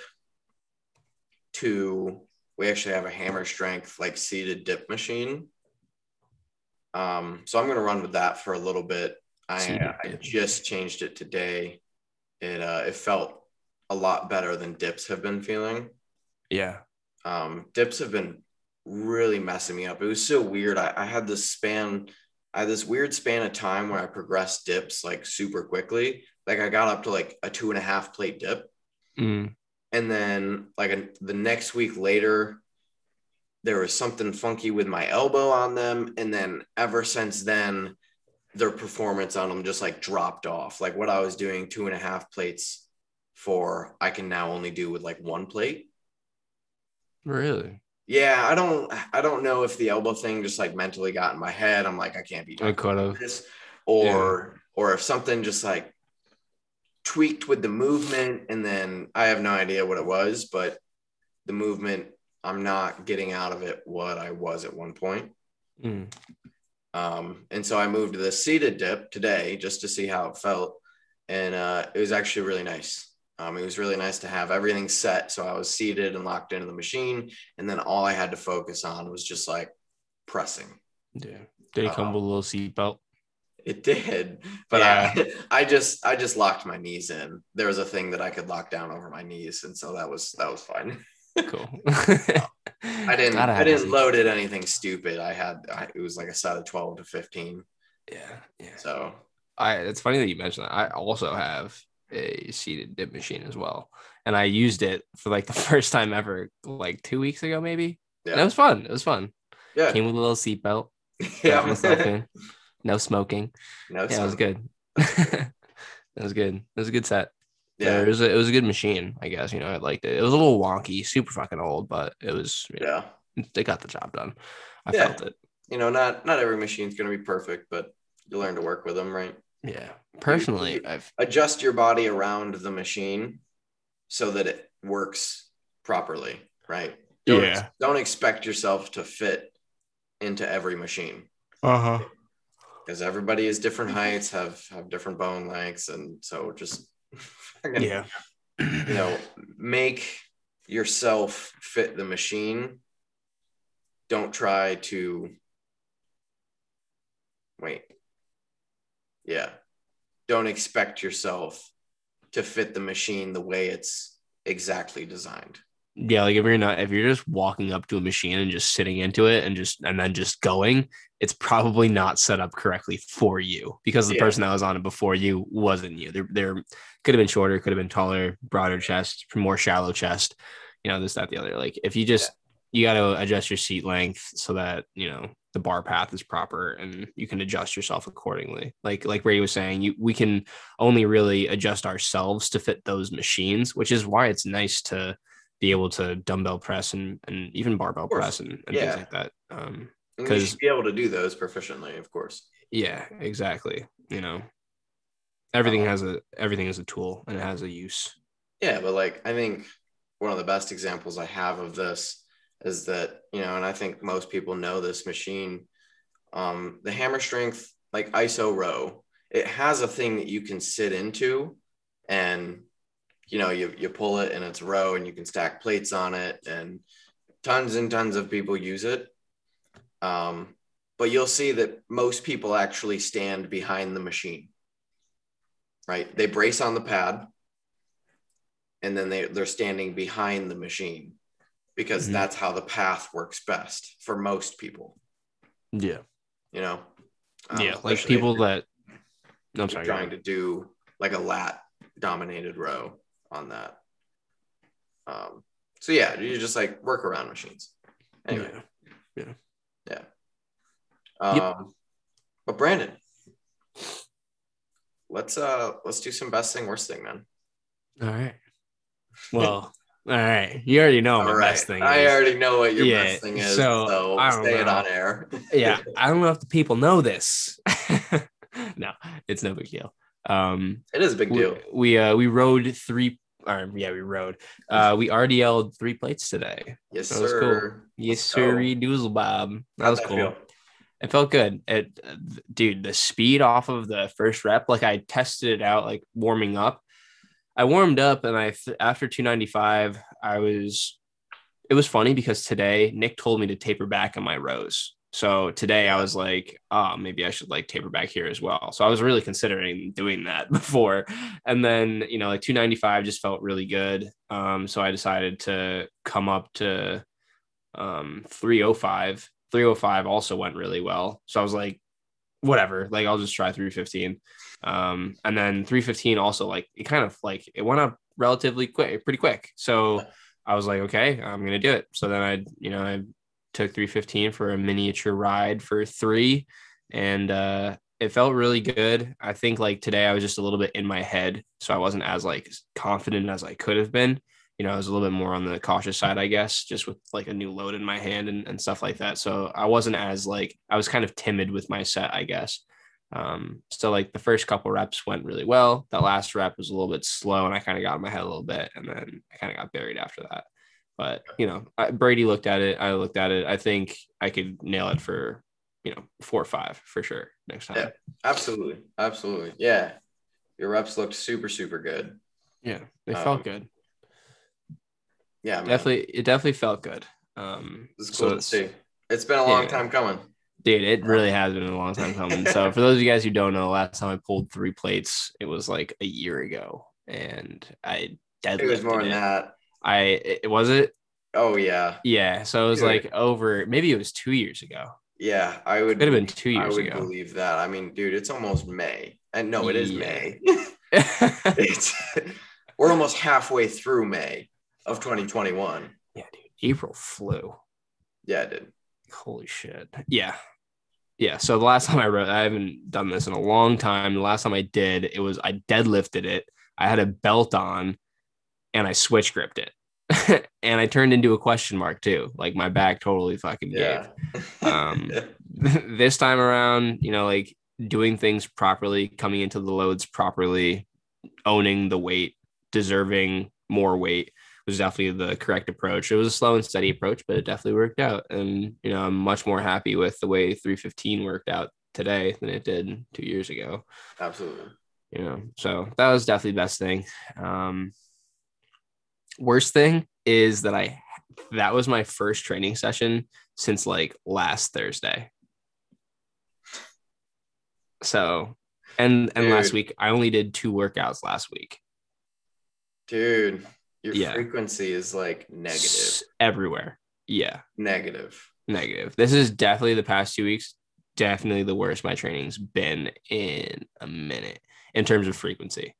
to we actually have a hammer strength like seated dip machine. Um, so I'm gonna run with that for a little bit. I, I just changed it today. It uh it felt a lot better than dips have been feeling. Yeah. Um, dips have been really messing me up. It was so weird. I, I had this span, I had this weird span of time where I progressed dips like super quickly. Like I got up to like a two and a half plate dip. Mm. And then like a, the next week later, there was something funky with my elbow on them. And then ever since then, their performance on them just like dropped off. Like what I was doing two and a half plates for, I can now only do with like one plate. Really? Yeah, I don't I don't know if the elbow thing just like mentally got in my head. I'm like, I can't be I doing could have. this. Or or if something just like tweaked with the movement and then I have no idea what it was, but the movement, I'm not getting out of it what I was at one point. Mm. Um, and so I moved to the seated dip today just to see how it felt. And uh, it was actually really nice. Um, it was really nice to have everything set. So I was seated and locked into the machine. And then all I had to focus on was just like pressing. Yeah. Did come Uh, with a little seatbelt? It did, but I, I just, I just locked my knees in. There was a thing that I could lock down over my knees, and so that was that was fine. Cool. I didn't, Gotta I didn't load it anything stupid. I had, I, it was like a set of twelve to fifteen. Yeah. Yeah. So I it's funny that you mentioned that. I also have a seated dip machine as well. And I used it for like the first time ever, like two weeks ago, maybe. And it was fun. It was fun. yeah, Came with a little seatbelt. Yeah. In. No smoking. no, Yeah, it was good. it was good. It was a good set. Yeah, Yeah, it was a, it was a good machine, I guess. You know, I liked it. It was a little wonky, super fucking old, but it was you know, yeah. they got the job done. I Yeah. felt it. You know, not not every machine's gonna be perfect, but you learn to work with them, right? Yeah. Personally, I've Adjust your body around the machine so that it works properly, right? Don't, Yeah. Don't expect yourself to fit into every machine. uh-huh. Because everybody is different mm-hmm. heights, have have different bone lengths, and so just fucking, Yeah. you know, make yourself fit the machine, don't try to wait. Yeah. Don't expect yourself to fit the machine the way it's exactly designed. Yeah, like if you're not if you're just walking up to a machine and just sitting into it and just and then just going, it's probably not set up correctly for you because the Yeah. person that was on it before you wasn't you. They're they're could have been shorter, could have been taller, broader chest, more shallow chest, you know, this, that, the other. Like if you just you got to adjust your seat length so that you know the bar path is proper and you can adjust yourself accordingly. Like like Brady was saying, you we can only really adjust ourselves to fit those machines, which is why it's nice to be able to dumbbell press and, and even barbell press and, and Yeah. things like that. Um, And you 'Cause- be able to do those proficiently, of course. yeah, exactly. You know, everything Um, has a everything is a tool and it has a use. Yeah, but like I think one of the best examples I have of this is that, you know, and I think most people know this machine, um, the hammer strength, like ISO row, it has a thing that you can sit into and you know, you you pull it and it's row and you can stack plates on it and tons and tons of people use it. Um, but you'll see that most people actually stand behind the machine. Right? They brace on the pad and then they, they're standing behind the machine because Mhm. that's how the path works best for most people Yeah, you know Um, yeah. Like people that. I'm sorry. trying to do like a lat dominated row on that um so yeah you just like work around machines anyway Yeah. Yeah. Um Yep. but brandon let's uh let's do some best thing worst thing man All right. Well, all right. You already know my right best thing i is. already know what your Yeah, best thing is so, so, I don't say it on air yeah, I don't know if the people know this. no, it's no big deal. Um, it is a big deal we uh we rode three. Or, yeah, we rode. Uh, we RDL'd three plates today. yes that was cool. sir Yes, sir. Doozle Bob. That How'd was that cool. feel? It felt good. It, uh, dude, the speed off of the first rep, like I tested it out, like warming up. I warmed up, and I th- after 295, I was. It was funny because today Nick told me to taper back on my rows. So today I was like, oh, maybe I should like taper back here as well. So I was really considering doing that before. And then, you know, like 295 just felt really good. Um, so I decided to come up to um 305 305 also went really well so i was like whatever like i'll just try 315 um and then 315 also like it kind of like it went up relatively quick pretty quick so i was like okay i'm gonna do it so then i you know i took 315 for a miniature ride for three and uh it felt really good i think like today i was just a little bit in my head so i wasn't as like confident as i could have been you know, I was a little bit more on the cautious side, I guess, just with like a new load in my hand and, and stuff like that. So I wasn't as like I was kind of timid with my set, I guess. Um, so like the first couple reps went really well. That last rep was a little bit slow and I kind of got in my head a little bit and then I kind of got buried after that. But you know, I, Brady looked at it. I looked at it. I think I could nail it for, you know, four or five for sure next time. Yeah. Absolutely. Absolutely. Yeah. Your reps looked super, super good. Yeah, they Um, felt good. Yeah. Man. Definitely, it definitely felt good. Um, This is so cool to it's- see. It's been a long Yeah. time coming. Dude, it really has been a long time coming. so for those of you guys who don't know, last time I pulled three plates, it was like a year ago, and I deadlifted It was more than it. that. I it was it. Oh yeah. Yeah, so it was Dude. like over. Maybe it was two years ago. Yeah. I would Could have been two I years would ago. believe that. I mean, dude, it's almost May. And no, it is Yeah. May. it's we're almost halfway through May of 2021. yeah, dude, April flew. Yeah, dude. Holy shit. Yeah. Yeah. So the last time I wrote, I haven't done this in a long time. The last time I did, it was I deadlifted it. I had a belt on and I switch gripped it. and I turned into a question mark too. Like my back totally fucking Yeah. gave. Um, this time around, you know, like doing things properly, coming into the loads properly, owning the weight, deserving more weight was definitely the correct approach. It was a slow and steady approach, but it definitely worked out. And, you know, I'm much more happy with the way 315 worked out today than it did two years ago. Absolutely. You know, so that was definitely the best thing. Um, worst thing is that I that was my first training session since like last Thursday. So, and and last week I only did two workouts last week. Dude, your Yeah. frequency is like negative. S- everywhere. Yeah, Negative. negative. This is definitely the past two weeks. Definitely the worst my training's been in a minute in terms of frequency.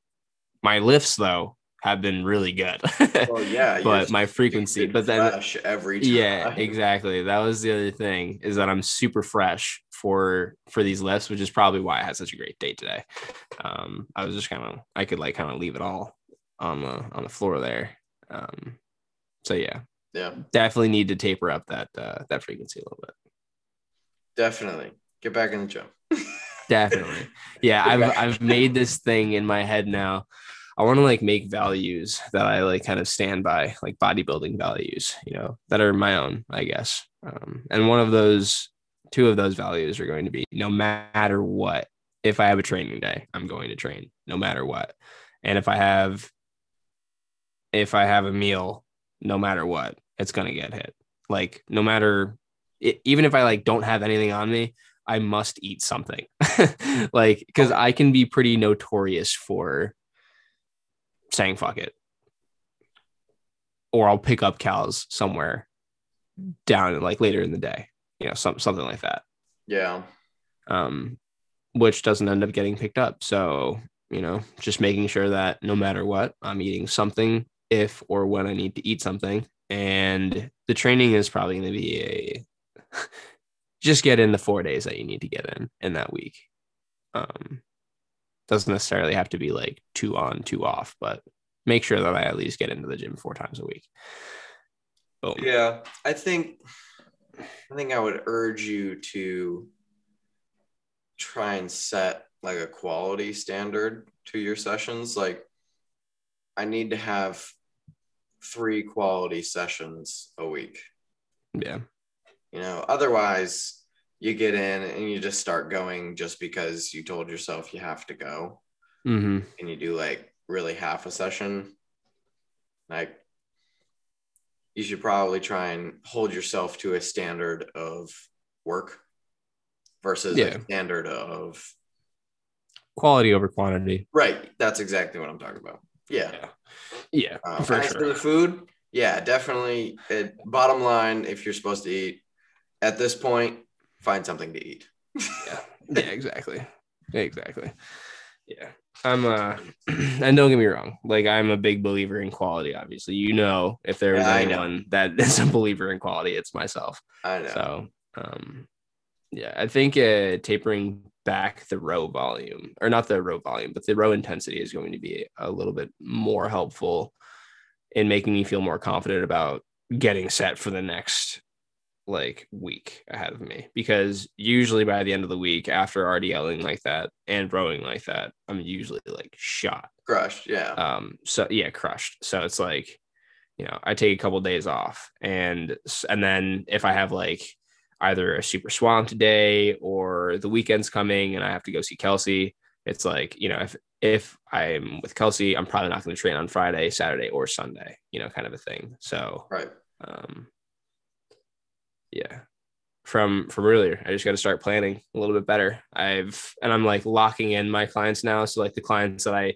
My lifts though have been really good. Well, yeah, but my frequency, but then fresh every time. yeah exactly. That was the other thing is that i'm super fresh for for these lifts which is probably why i had such a great day today. Um i was just kind of i could like kind of leave it all on the on the floor there. Um so yeah. Yeah, definitely need to taper up that uh that frequency a little bit. Definitely. Get back in the gym. definitely. Yeah i've i've made this thing in my head now i want to like make values that i like kind of stand by like bodybuilding values you know that are my own i guess. Um, and one of those two of those values are going to be no matter what if i have a training day i'm going to train no matter what. And if i have if i have a meal no matter what it's going to get hit. Like no matter it, even if i like don't have anything on me I must eat something. like, because I can be pretty notorious for saying fuck it. Or I'll pick up cals somewhere down like later in the day, you know, some, something like that. Yeah, Um, which doesn't end up getting picked up. So, you know, just making sure that no matter what, I'm eating something if or when I need to eat something. And the training is probably going to be a just get in the four days that you need to get in in that week. Um, doesn't necessarily have to be like two on, two off, but make sure that I at least get into the gym four times a week. Boom. yeah. I think, I think I would urge you to try and set like a quality standard to your sessions. Like, I need to have three quality sessions a week. Yeah. You know, otherwise you get in and you just start going just because you told yourself you have to go hmm and you do like really half a session. Like you should probably try and hold yourself to a standard of work versus Yeah. a standard of Quality over quantity. right. That's exactly what I'm talking about. Yeah. Yeah, Um, for as for sure. the food, yeah, definitely. It, bottom line, if you're supposed to eat at this point, find something to eat. yeah. Yeah exactly. Exactly. Yeah. I'm uh and don't get me wrong like i'm a big believer in quality obviously. You know if there was Yeah, anyone that is a believer in quality it's myself. I know. so um yeah i think uh tapering back the row volume or not the row volume but the row intensity is going to be a little bit more helpful in making me feel more confident about getting set for the next like week ahead of me because usually by the end of the week after RDLing like that and rowing like that I'm usually like shot Crushed. Yeah. um so yeah crushed so it's like you know I take a couple days off and and then if I have like either a super swamped day or the weekend's coming and I have to go see Kelsey it's like you know if if I'm with Kelsey I'm probably not going to train on Friday Saturday or Sunday you know kind of a thing so right. um yeah. From from earlier i just got to start planning a little bit better. I've and i'm like locking in my clients now. So like the clients that i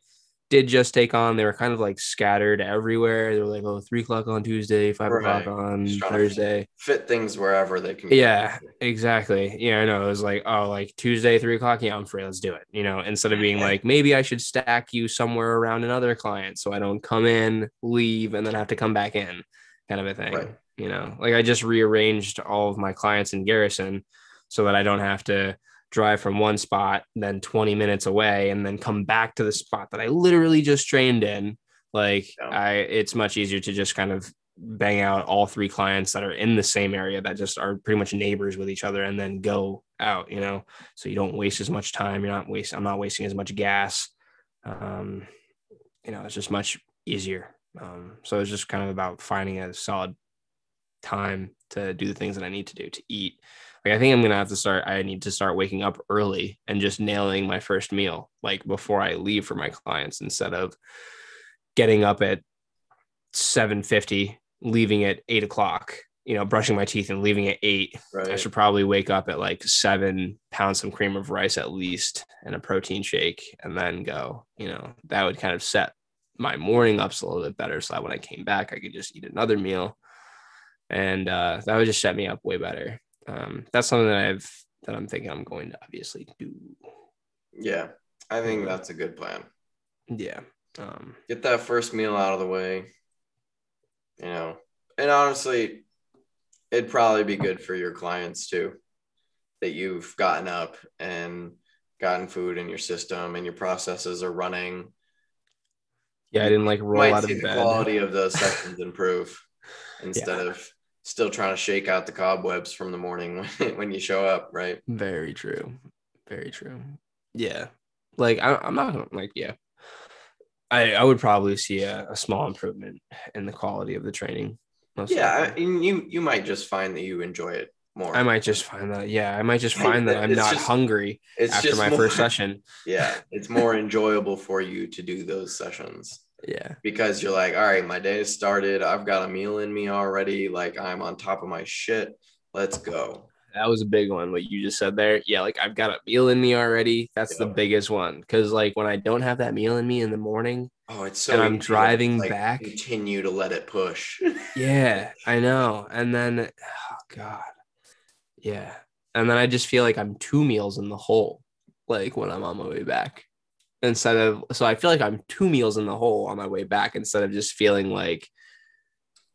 did just take on they were kind of like scattered everywhere. They were like oh three o'clock on tuesday five Right. o'clock on Just trying to thursday. Fit things wherever they can. be. yeah exactly. Yeah i know. It was like oh like tuesday three o'clock? Yeah i'm free. Let's do it you know? Instead of being like maybe i should stack you somewhere around another client so i don't come in leave and then have to come back in kind of a thing. Right. You know like i just rearranged all of my clients in garrison so that i don't have to drive from one spot then 20 minutes away and then come back to the spot that i literally just trained in. Like i it's much easier to just kind of bang out all three clients that are in the same area that just are pretty much neighbors with each other and then go out you know? So you don't waste as much time. You're not wasting i'm not wasting as much gas. Um you know it's just much easier. Um so it's just kind of about finding a solid time to do the things that i need to do to eat like i think i'm gonna have to start i need to start waking up early and just nailing my first meal like before i leave for my clients instead of getting up at 750 leaving at eight o'clock, you know, brushing my teeth and leaving at eight, Right. I should probably wake up at like seven, pound some cream of rice at least and a protein shake, and then go. You know, that would kind of set my morning up a little bit better. So that when I came back, I could just eat another meal, and uh, that would just set me up way better. Um, that's something that I've that I'm thinking I'm going to obviously do. Yeah. I think that's a good plan. Yeah. Um, Get that first meal out of the way. You know, and honestly, it'd probably be good for your clients too that you've gotten up and gotten food in your system and your processes are running. yeah, I didn't like roll Might out of the bed. quality of those sessions improve instead of still trying to shake out the cobwebs from the morning when, when you show up, right? Very true. Very true. Yeah. Like I, I'm not gonna like yeah. I I would probably see a, a small improvement in the quality of the training. most Yeah, I, and you you might just find that you enjoy it more. I might just find that. Yeah, I might just find that I'm it's not just- hungry it's after my more, first session. Yeah, it's more enjoyable for you to do those sessions Yeah. because you're like, all right, my day has started. I've got a meal in me already. Like I'm on top of my shit. Let's go. That was a big one. What you just said there. Yeah, like I've got a meal in me already. That's the biggest one. Cause like when I don't have that meal in me in the morning, Oh, it's so. And I'm easy to, driving back. Continue to let it push. Yeah, I know. And then, oh God, yeah. And then I just feel like I'm two meals in the hole, like when I'm on my way back, instead of. So I feel like I'm two meals in the hole on my way back instead of just feeling like,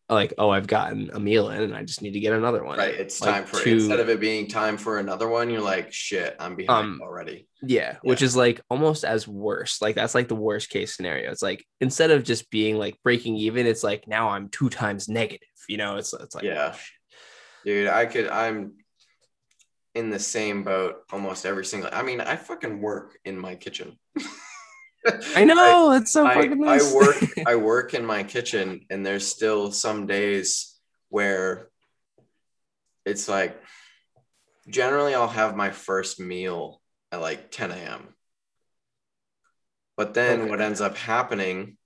like oh I've gotten a meal in and I just need to get another one. right. It's Like time for two- instead of it being time for another one. You're like, shit, I'm behind Um, already. Yeah, which is like almost as worse. Like that's like the worst case scenario. It's like instead of just being like breaking even, it's like now I'm two times negative. You know, it's it's like Yeah. Dude, I could. I'm in the same boat almost every single. I mean, I fucking work in my kitchen. I know it's so I, fucking I nice. work I work in my kitchen and there's still some days where it's like generally I'll have my first meal at like 10 a.m. But then Okay. what ends up happening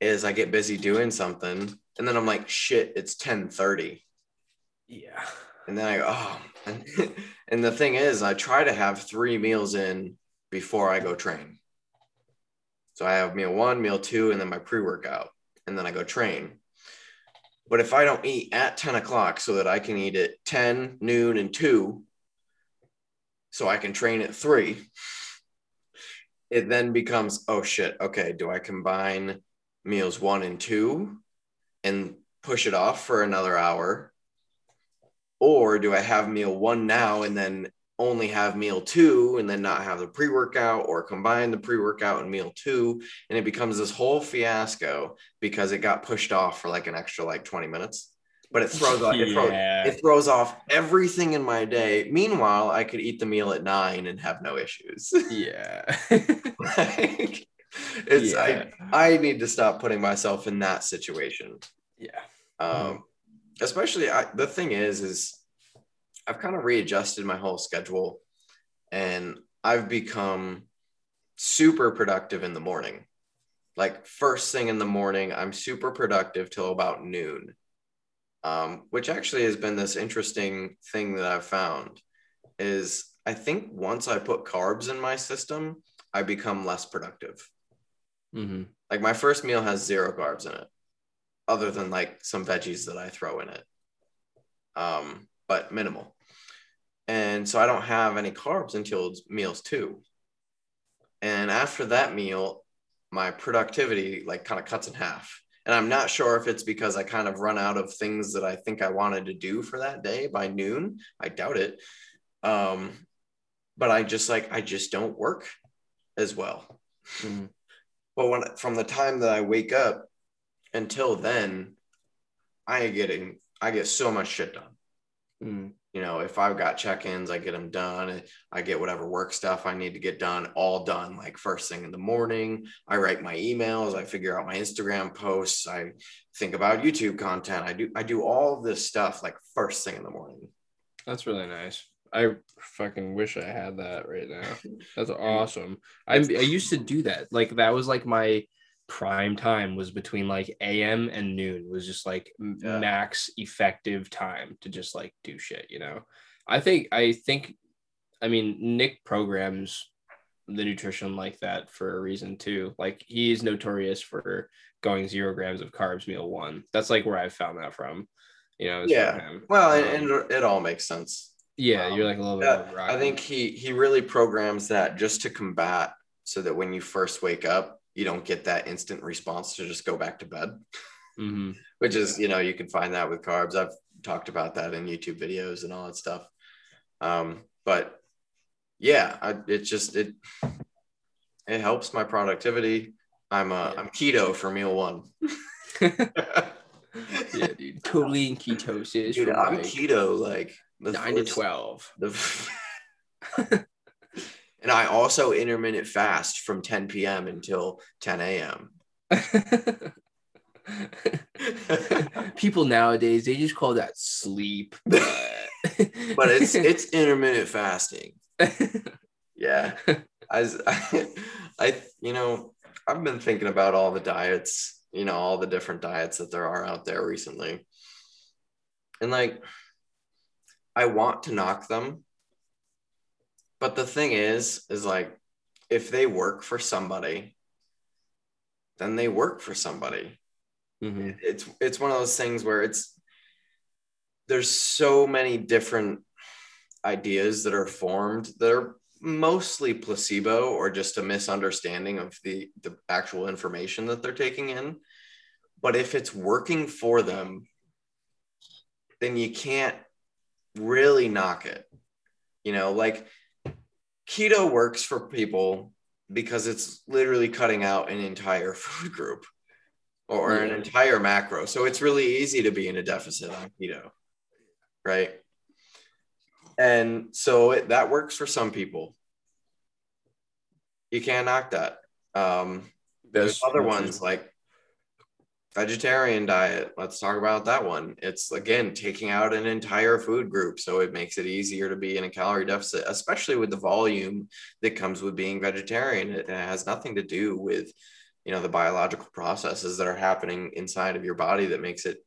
is I get busy doing something and then I'm like, shit, it's 10:30. yeah. And then I go, oh, and, the thing is, I try to have three meals in before I go train. So I have meal one, meal two, and then my pre workout, and then I go train. But if I don't eat at 10 o'clock so that I can eat at 10, noon, and two, so I can train at three, it then becomes, oh shit, okay, do I combine meals one and two and push it off for another hour? Or do I have meal one now and then only have meal two and then not have the pre workout or combine the pre workout and meal two? And it becomes this whole fiasco because it got pushed off for like an extra like 20 minutes. But it throws off, it, throws, it throws off everything in my day. Meanwhile, I could eat the meal at nine and have no issues. Yeah. like, it's yeah. I, I need to stop putting myself in that situation yeah. um, especially I, the thing is is i've kind of readjusted my whole schedule and i've become super productive in the morning. Like first thing in the morning i'm super productive till about noon um, which actually has been this interesting thing that i've found is i think once i put carbs in my system i become less productive. Hmm like my first meal has zero carbs in it, other than like some veggies that I throw in it. Um, but minimal. And so I don't have any carbs until meals two. And after that meal, my productivity like kind of cuts in half. And I'm not sure if it's because I kind of run out of things that I think I wanted to do for that day by noon. I doubt it. Um, but I just like I just don't work as well. Mhm. But when from the time that I wake up until then, I get in, I get so much shit done. mm You know, if I've got check-ins, I get them done. I get whatever work stuff I need to get done, all done. Like first thing in the morning, I write my emails, I figure out my Instagram posts, I think about YouTube content. I do I do all of this stuff like first thing in the morning. That's really nice. I fucking wish I had that right now. That's awesome. I I used to do that. Like that was like my prime time was between like AM and noon was just like Yeah. max effective time to just like do shit, you know. I think I think I mean Nick programs the nutrition like that for a reason too. Like he's notorious for going zero grams of carbs meal one. That's like where I found that from. You know, Yeah. Well, Um, and, and it all makes sense. yeah, um, you're like a little bit a rock. I think he he really programs that just to combat so that when you first wake up, you don't get that instant response to just go back to bed. hmm Which is, you know, you can find that with carbs. I've talked about that in YouTube videos and all that stuff. Um, but yeah, I, it just it it helps my productivity. I'm uh, Yeah. I'm keto for meal one. yeah, dude. Totally in ketosis. Dude, I'm like, keto like nine to twelve. The and I also intermittent fast from 10 p.m. until 10 a.m. People nowadays they just call that sleep, but, but it's it's intermittent fasting. Yeah, as I, I, you know, I've been thinking about all the diets, you know, all the different diets that there are out there recently, and like, I want to knock them, but the thing is, is like, if they work for somebody, then they work for somebody. Mhm. it's it's one of those things where it's there's so many different ideas that are formed that are mostly placebo or just a misunderstanding of the the actual information that they're taking in but if it's working for them then you can't really knock it you know like keto works for people because it's literally cutting out an entire food group or an entire macro. So it's really easy to be in a deficit on keto, right? And so it, that works for some people. You can't knock that. Um, there's other ones like vegetarian diet. Let's talk about that one. It's again taking out an entire food group, so it makes it easier to be in a calorie deficit, especially with the volume that comes with being vegetarian. It, it has nothing to do with you know the biological processes that are happening inside of your body that makes it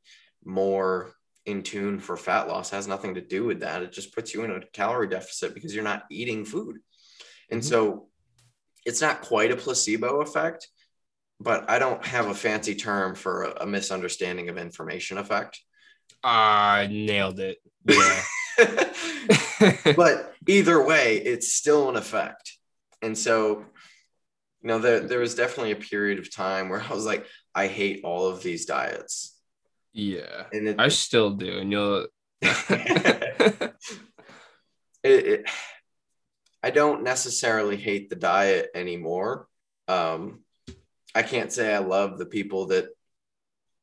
more in tune for fat loss has nothing to do with that it just puts you in a calorie deficit because you're not eating food and Mhm. so it's not quite a placebo effect but i don't have a fancy term for a, a misunderstanding of information effect I nailed it. Yeah. but either way it's still an effect and so you know there, there was definitely a period of time where i was like i hate all of these diets yeah. and it, I still do, and you'll. it, it i don't necessarily hate the diet anymore um i can't say i love the people that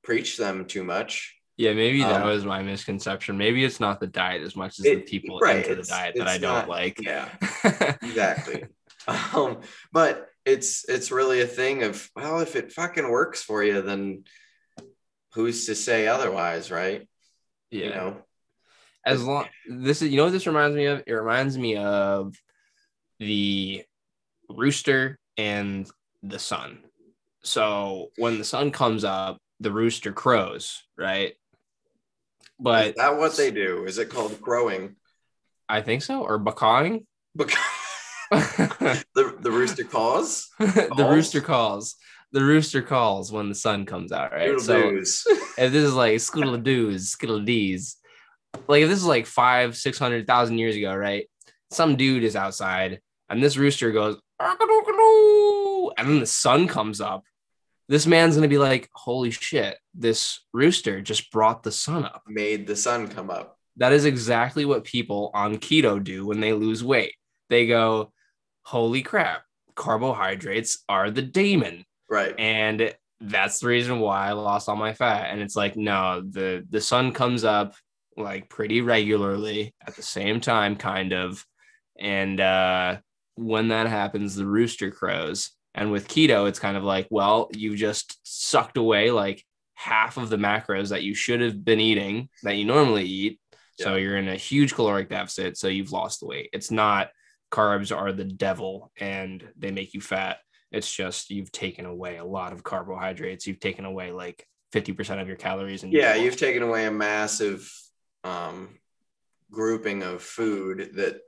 preach them too much. Yeah, maybe that Um, was my misconception. Maybe it's not the diet as much as the people right, into the diet that I don't not- like. yeah. Exactly. Um but it's it's really a thing of well if it fucking works for you then who's to say otherwise right? Yeah. you know? As long this is you know what this reminds me of? It reminds me of the rooster and the sun so when the sun comes up the rooster crows right? But is that what they do? Is it called crowing? I think so or bacawing? Because the the, the rooster calls? Calls? rooster calls. The rooster calls when the sun comes out right? Doodle so if this is like skiddle doos, skiddle dees, like if this is like five, six hundred thousand years ago, right? Some dude is outside and this rooster goes, and then the sun comes up. This man's gonna be like, holy shit, this rooster just brought the sun up. made the sun come up That is exactly what people on keto do when they lose weight. They go, holy crap, carbohydrates are the demon right and that's the reason why I lost all my fat. And it's like, no, the the sun comes up like pretty regularly at the same time, kind of. And uh when that happens, the rooster crows. And with keto, it's kind of like, well, you've just sucked away like half of the macros that you should have been eating that you normally eat. So you're in a huge caloric deficit. So you've lost the weight. It's not carbs are the devil and they make you fat It's just you've taken away a lot of carbohydrates. You've taken away like 50% of your calories. And yeah, you've taken away a massive um, grouping of food that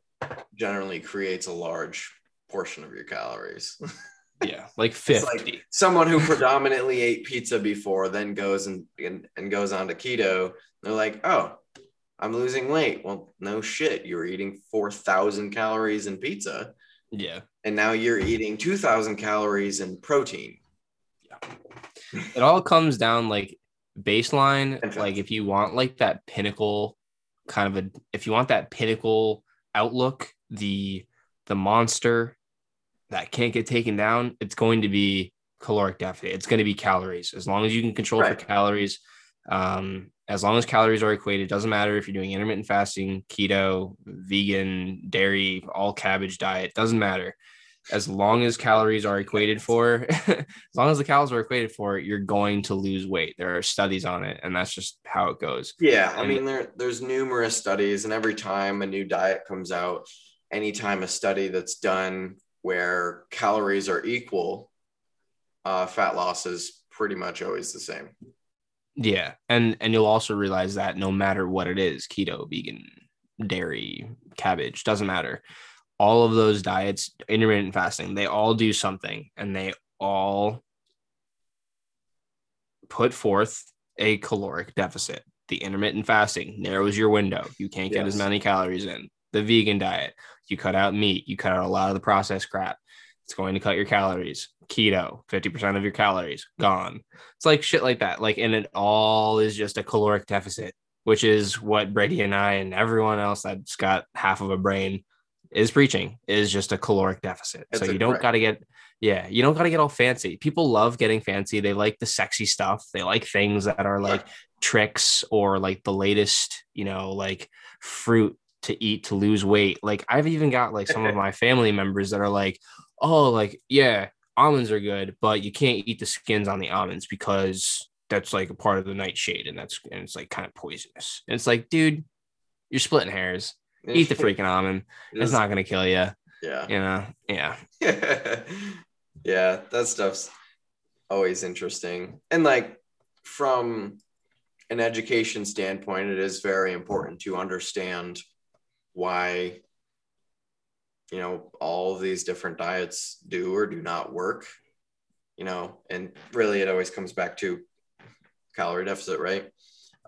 generally creates a large portion of your calories. yeah, like 50. Like someone who predominantly ate pizza before then goes and, and, and goes on to keto. They're like, oh, I'm losing weight. Well, no shit. You were eating 4,000 calories in pizza. Yeah. And now you're eating 2,000 calories in protein. Yeah. It all comes down like baseline. Like if you want like that pinnacle kind of a, if you want that pinnacle outlook, the, the monster that can't get taken down, it's going to be caloric deficit. It's going to be calories. As long as you can control right. for calories, um, as long as calories are equated, doesn't matter if you're doing intermittent fasting, keto, vegan, dairy, all cabbage diet, doesn't matter. As long as calories are equated for, as long as the calories are equated for, you're going to lose weight. There are studies on it, and that's just how it goes. Yeah, I mean, there there's numerous studies, and every time a new diet comes out, anytime a study that's done where calories are equal, uh, fat loss is pretty much always the same. Yeah, and and you'll also realize that no matter what it is, keto, vegan, dairy, cabbage, doesn't matter. All of those diets, intermittent fasting, they all do something and they all put forth a caloric deficit. The intermittent fasting narrows your window. You can't get yes. as many calories in. The vegan diet, you cut out meat, you cut out a lot of the processed crap. It's going to cut your calories. Keto 50% of your calories gone. It's like shit like that. Like and it all is just a caloric deficit which is what brady and i and everyone else that's got half of a brain is preaching is just a caloric deficit. So you don't got to get yeah you don't got to get all fancy. People love getting fancy. They like the sexy stuff. They like things that are like right. tricks or like the latest you know like fruit to eat to lose weight like i've even got like some of my family members that are like oh like yeah almonds are good, but you can't eat the skins on the almonds because that's like a part of the nightshade and that's and it's like kind of poisonous. And it's like, dude, you're splitting hairs. Eat the freaking almond. It's not gonna kill you. Yeah. You know. Yeah. yeah, that stuff's always interesting. And like from an education standpoint, it is very important to understand why you know all of these different diets do or do not work you know and really it always comes back to calorie deficit right?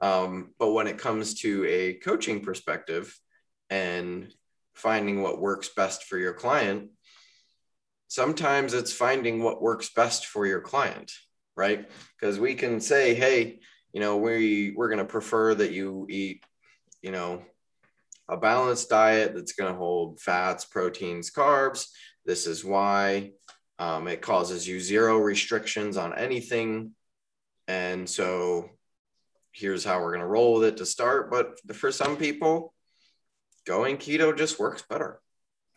Um, but when it comes to a coaching perspective and finding what works best for your client sometimes it's finding what works best for your client right? Because we can say hey you know we we're going to prefer that you eat you know a balanced diet that's going to hold fats, proteins, carbs. This is why um, it causes you zero restrictions on anything. And so here's how we're going to roll with it to start. But for some people, going keto just works better.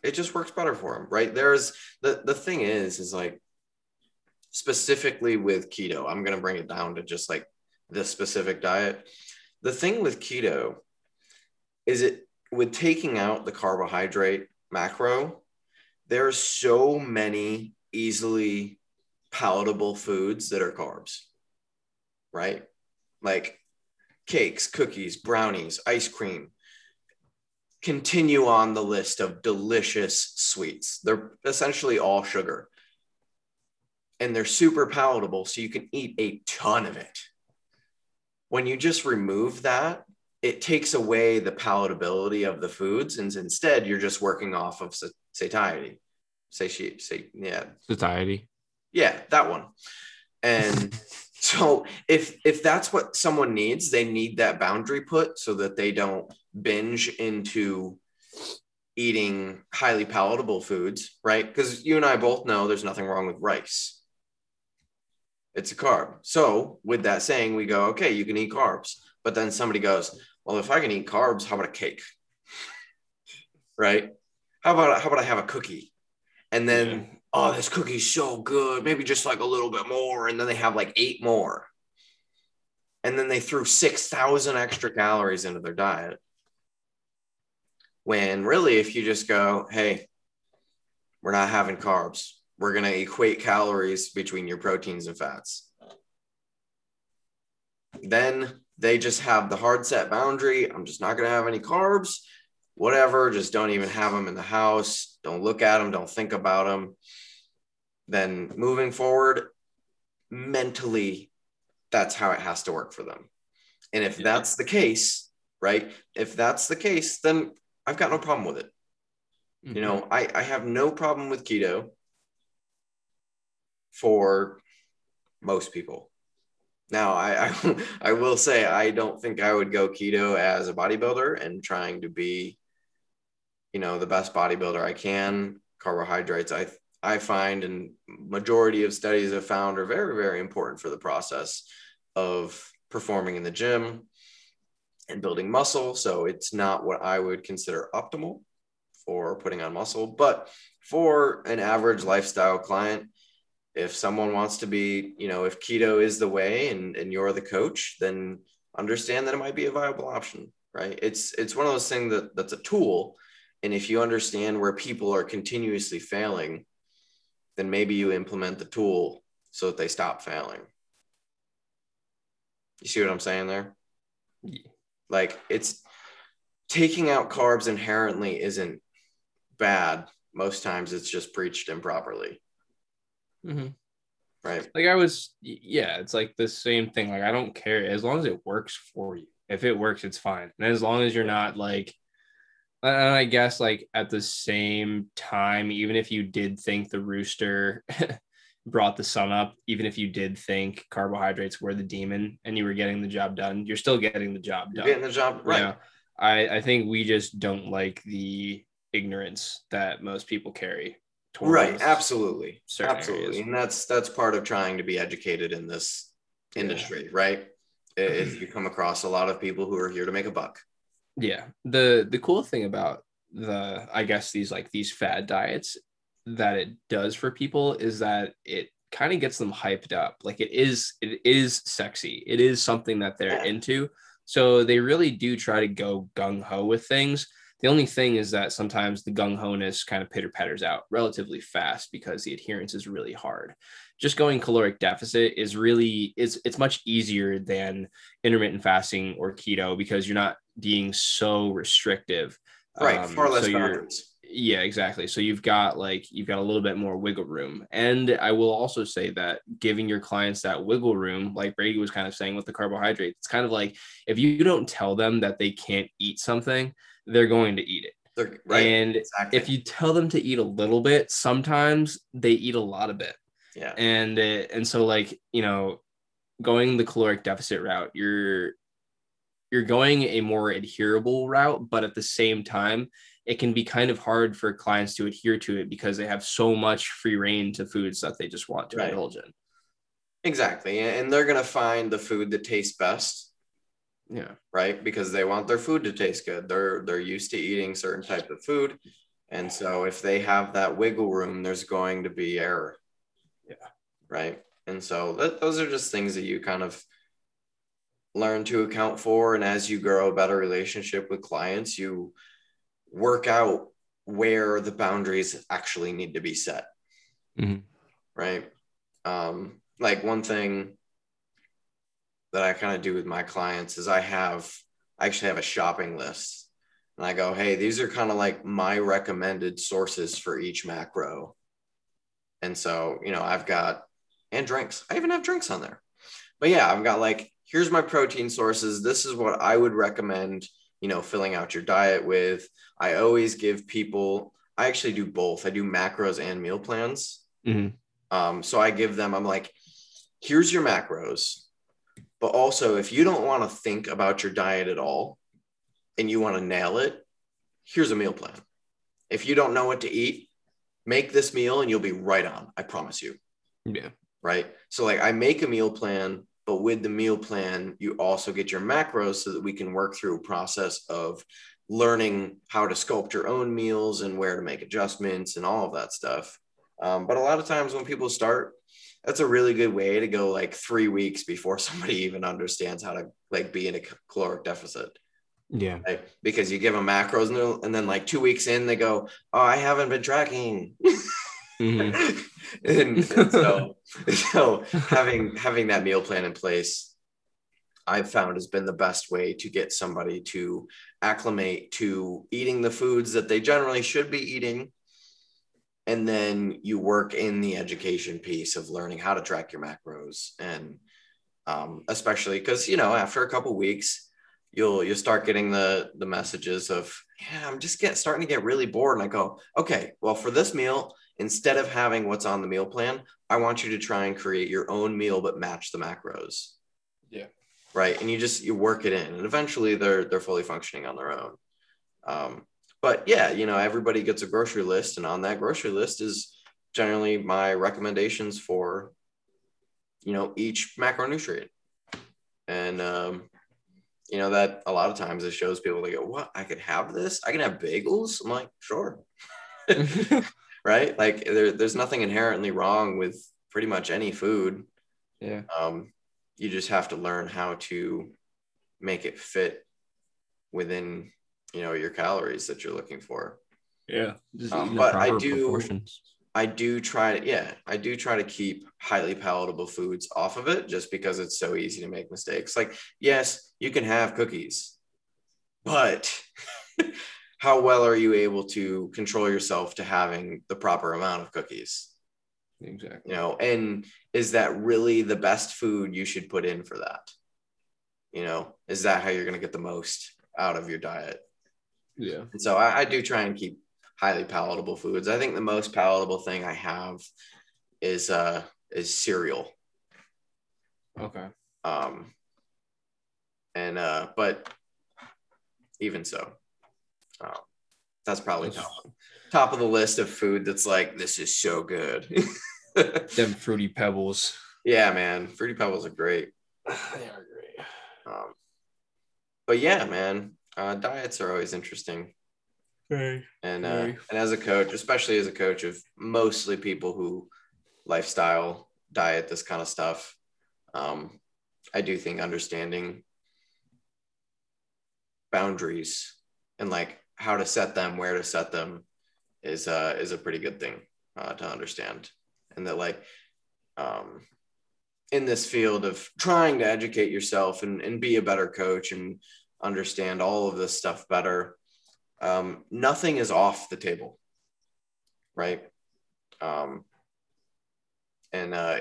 It just works better for them, right? There's the, the thing is, is like specifically with keto, I'm going to bring it down to just like this specific diet. The thing with keto is it with taking out the carbohydrate macro, there are so many easily palatable foods that are carbs, right? Like cakes, cookies, brownies, ice cream. Continue on the list of delicious sweets. They're essentially all sugar and they're super palatable, so you can eat a ton of it. When you just remove that it takes away the palatability of the foods and instead you're just working off of satiety. Say she say yeah. Satiety. Yeah that one. And so if if that's what someone needs they need that boundary put so that they don't binge into eating highly palatable foods right? Because you and i both know there's nothing wrong with rice. It's a carb. So with that saying we go okay you can eat carbs. But then somebody goes well, if I can eat carbs, how about a cake? right? How about how about I have a cookie? And then, yeah. oh, this cookie's so good. Maybe just like a little bit more. And then they have like eight more. And then they threw 6,000 extra calories into their diet. When really, if you just go, hey, we're not having carbs, we're going to equate calories between your proteins and fats. Then they just have the hard set boundary. I'm just not going to have any carbs, whatever. Just don't even have them in the house. Don't look at them. Don't think about them. Then moving forward, mentally, that's how it has to work for them. And if yeah. that's the case, right? If that's the case, then I've got no problem with it. Mm-hmm. You know, mm-hmm. I, I have no problem with keto for most people. Now, I, I, I will say I don't think I would go keto as a bodybuilder and trying to be, you know, the best bodybuilder I can. Carbohydrates, I I find, and majority of studies have found, are very very important for the process of performing in the gym and building muscle. So it's not what I would consider optimal for putting on muscle, but for an average lifestyle client, if someone wants to be, you know, if keto is the way and, and you're the coach, then understand that it might be a viable option, right? It's it's one of those things that that's a tool. And if you understand where people are continuously failing, then maybe you implement the tool so that they stop failing. You see what I'm saying there? Yeah. Like it's taking out carbs inherently isn't bad. Most times it's just preached improperly. Mm-hmm. Right. Like I was, yeah, it's like the same thing. Like I don't care as long as it works for you. If it works, it's fine. And as long as you're not like, and I guess like at the same time, even if you did think the rooster brought the sun up, even if you did think carbohydrates were the demon and you were getting the job done, you're still getting the job done. You're getting the job right. You know, I, I think we just don't like the ignorance that most people carry right absolutely absolutely areas. and that's that's part of trying to be educated in this industry yeah. right if you come across a lot of people who are here to make a buck yeah the the cool thing about the i guess these like these fad diets that it does for people is that it kind of gets them hyped up like it is it is sexy it is something that they're yeah. into so they really do try to go gung-ho with things the only thing is that sometimes the gung ho-ness kind of pitter patters out relatively fast because the adherence is really hard. Just going caloric deficit is really it's it's much easier than intermittent fasting or keto because you're not being so restrictive. Right, um, far less so boundaries. Yeah, exactly. So you've got like you've got a little bit more wiggle room. And I will also say that giving your clients that wiggle room, like Brady was kind of saying with the carbohydrates, it's kind of like if you don't tell them that they can't eat something, they're going to eat it. They're, right, and exactly. if you tell them to eat a little bit, sometimes they eat a lot of it. Yeah. And uh, and so like, you know, going the caloric deficit route, you're you're going a more adherable route, but at the same time, it can be kind of hard for clients to adhere to it because they have so much free reign to foods that they just want to right. indulge in. Exactly. And they're going to find the food that tastes best yeah. Right. Because they want their food to taste good. They're they're used to eating certain type of food. And so if they have that wiggle room, there's going to be error. Yeah. Right. And so that, those are just things that you kind of learn to account for. And as you grow a better relationship with clients, you work out where the boundaries actually need to be set. Mm-hmm. Right. Um, like one thing that I kind of do with my clients is I have I actually have a shopping list. And I go, hey, these are kind of like my recommended sources for each macro. And so, you know, I've got and drinks. I even have drinks on there. But yeah, I've got like, here's my protein sources. This is what I would recommend, you know, filling out your diet with. I always give people, I actually do both. I do macros and meal plans. Mm-hmm. Um, so I give them, I'm like, here's your macros but also, if you don't want to think about your diet at all and you want to nail it, here's a meal plan. If you don't know what to eat, make this meal and you'll be right on. I promise you. Yeah. Right. So, like, I make a meal plan, but with the meal plan, you also get your macros so that we can work through a process of learning how to sculpt your own meals and where to make adjustments and all of that stuff. Um, but a lot of times when people start, that's a really good way to go like three weeks before somebody even understands how to like be in a caloric deficit. Yeah. Because you give them macros and, and then like two weeks in, they go, Oh, I haven't been tracking. Mhm. and, and so, so having having that meal plan in place, I've found has been the best way to get somebody to acclimate to eating the foods that they generally should be eating. And then you work in the education piece of learning how to track your macros and um, especially because you know after a couple weeks you'll you'll start getting the the messages of yeah i'm just get starting to get really bored. And i go okay well for this meal instead of having what's on the meal plan i want you to try and create your own meal but match the macros. Yeah. right? And you just you work it in and eventually they're they're fully functioning on their own. Um, but yeah you know everybody gets a grocery list and on that grocery list is generally my recommendations for you know each macronutrient. And um, you know that a lot of times it shows people they go what? I could have this? I can have bagels? I'm like sure. Right? Like there, there's nothing inherently wrong with pretty much any food. Yeah. um, you just have to learn how to make it fit within you know your calories that you're looking for Yeah. Um, but I do- I do try to, yeah, I do try to keep highly palatable foods off of it just because it's so easy to make mistakes. Like, yes, you can have cookies, but how well are you able to control yourself to having the proper amount of cookies? Exactly. You know, and is that really the best food you should put in for that? You know, is that how you're going to get the most out of your diet? Yeah. And so I, I do try and keep highly palatable foods. I think the most palatable thing I have is uh is cereal. Okay. Um and uh but even so, uh, that's probably top, top of the list of food that's like this is so good. Them fruity pebbles. yeah, man, fruity pebbles are great. They are great. Um, but yeah, man, uh, diets are always interesting. Very. and uh, and as a coach, especially as a coach of mostly people who lifestyle, diet, this kind of stuff, um, I do think understanding boundaries and like how to set them, where to set them, is uh, is a pretty good thing uh, to understand, and that like um, in this field of trying to educate yourself and, and be a better coach and understand all of this stuff better um, nothing is off the table, right? Um, and uh,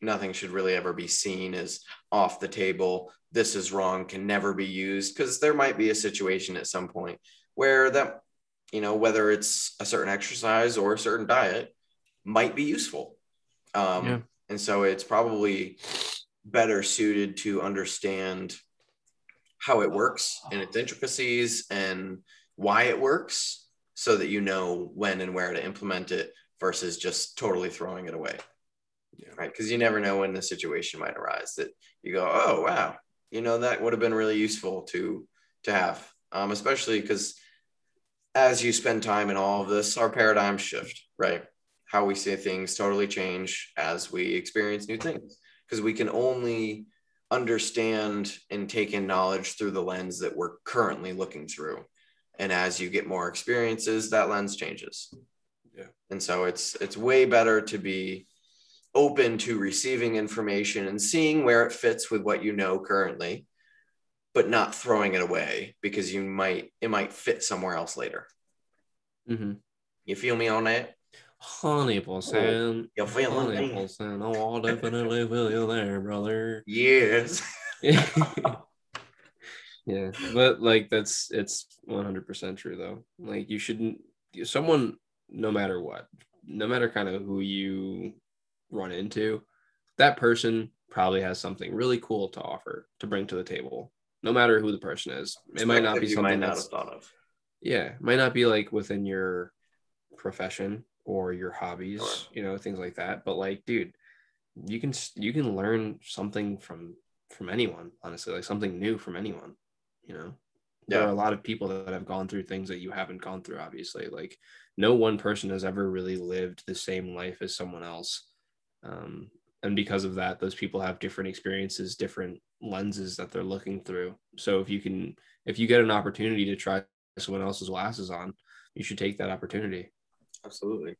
nothing should really ever be seen as off the table. This is wrong, can never be used because there might be a situation at some point where that, you know, whether it's a certain exercise or a certain diet, might be useful. Um, Yeah. And so it's probably better suited to understand how it works and its intricacies and why it works so that you know when and where to implement it versus just totally throwing it away. Yeah. Right. Because you never know when the situation might arise that you go, oh, wow, you know, that would have been really useful to to have. Um, especially because as you spend time in all of this, our paradigm shift, right? How we see things totally change as we experience new things. Because we can only understand and take in knowledge through the lens that we're currently looking through and as you get more experiences that lens changes Yeah. and so it's it's way better to be open to receiving information and seeing where it fits with what you know currently but not throwing it away because you might it might fit somewhere else later Mm-hmm. you feel me on that Hundred percent. you feel Hundred me percent. Oh, I'll definitely feel you there, brother. yes yeah, but like that's it's one hundred percent true though. Like you shouldn't. Someone, no matter what, no matter kind of who you run into, that person probably has something really cool to offer to bring to the table. No matter who the person is, it might not be something you might not that's have thought of yeah might not be like within your profession or your hobbies Sure. you know things like that but like dude you can you can learn something from from anyone honestly like something new from anyone you know? There are a lot of people that have gone through things that you haven't gone through obviously like no one person has ever really lived the same life as someone else um, and because of that those people have different experiences different lenses that they're looking through. So if you can if you get an opportunity to try someone else's glasses on you should take that opportunity absolutely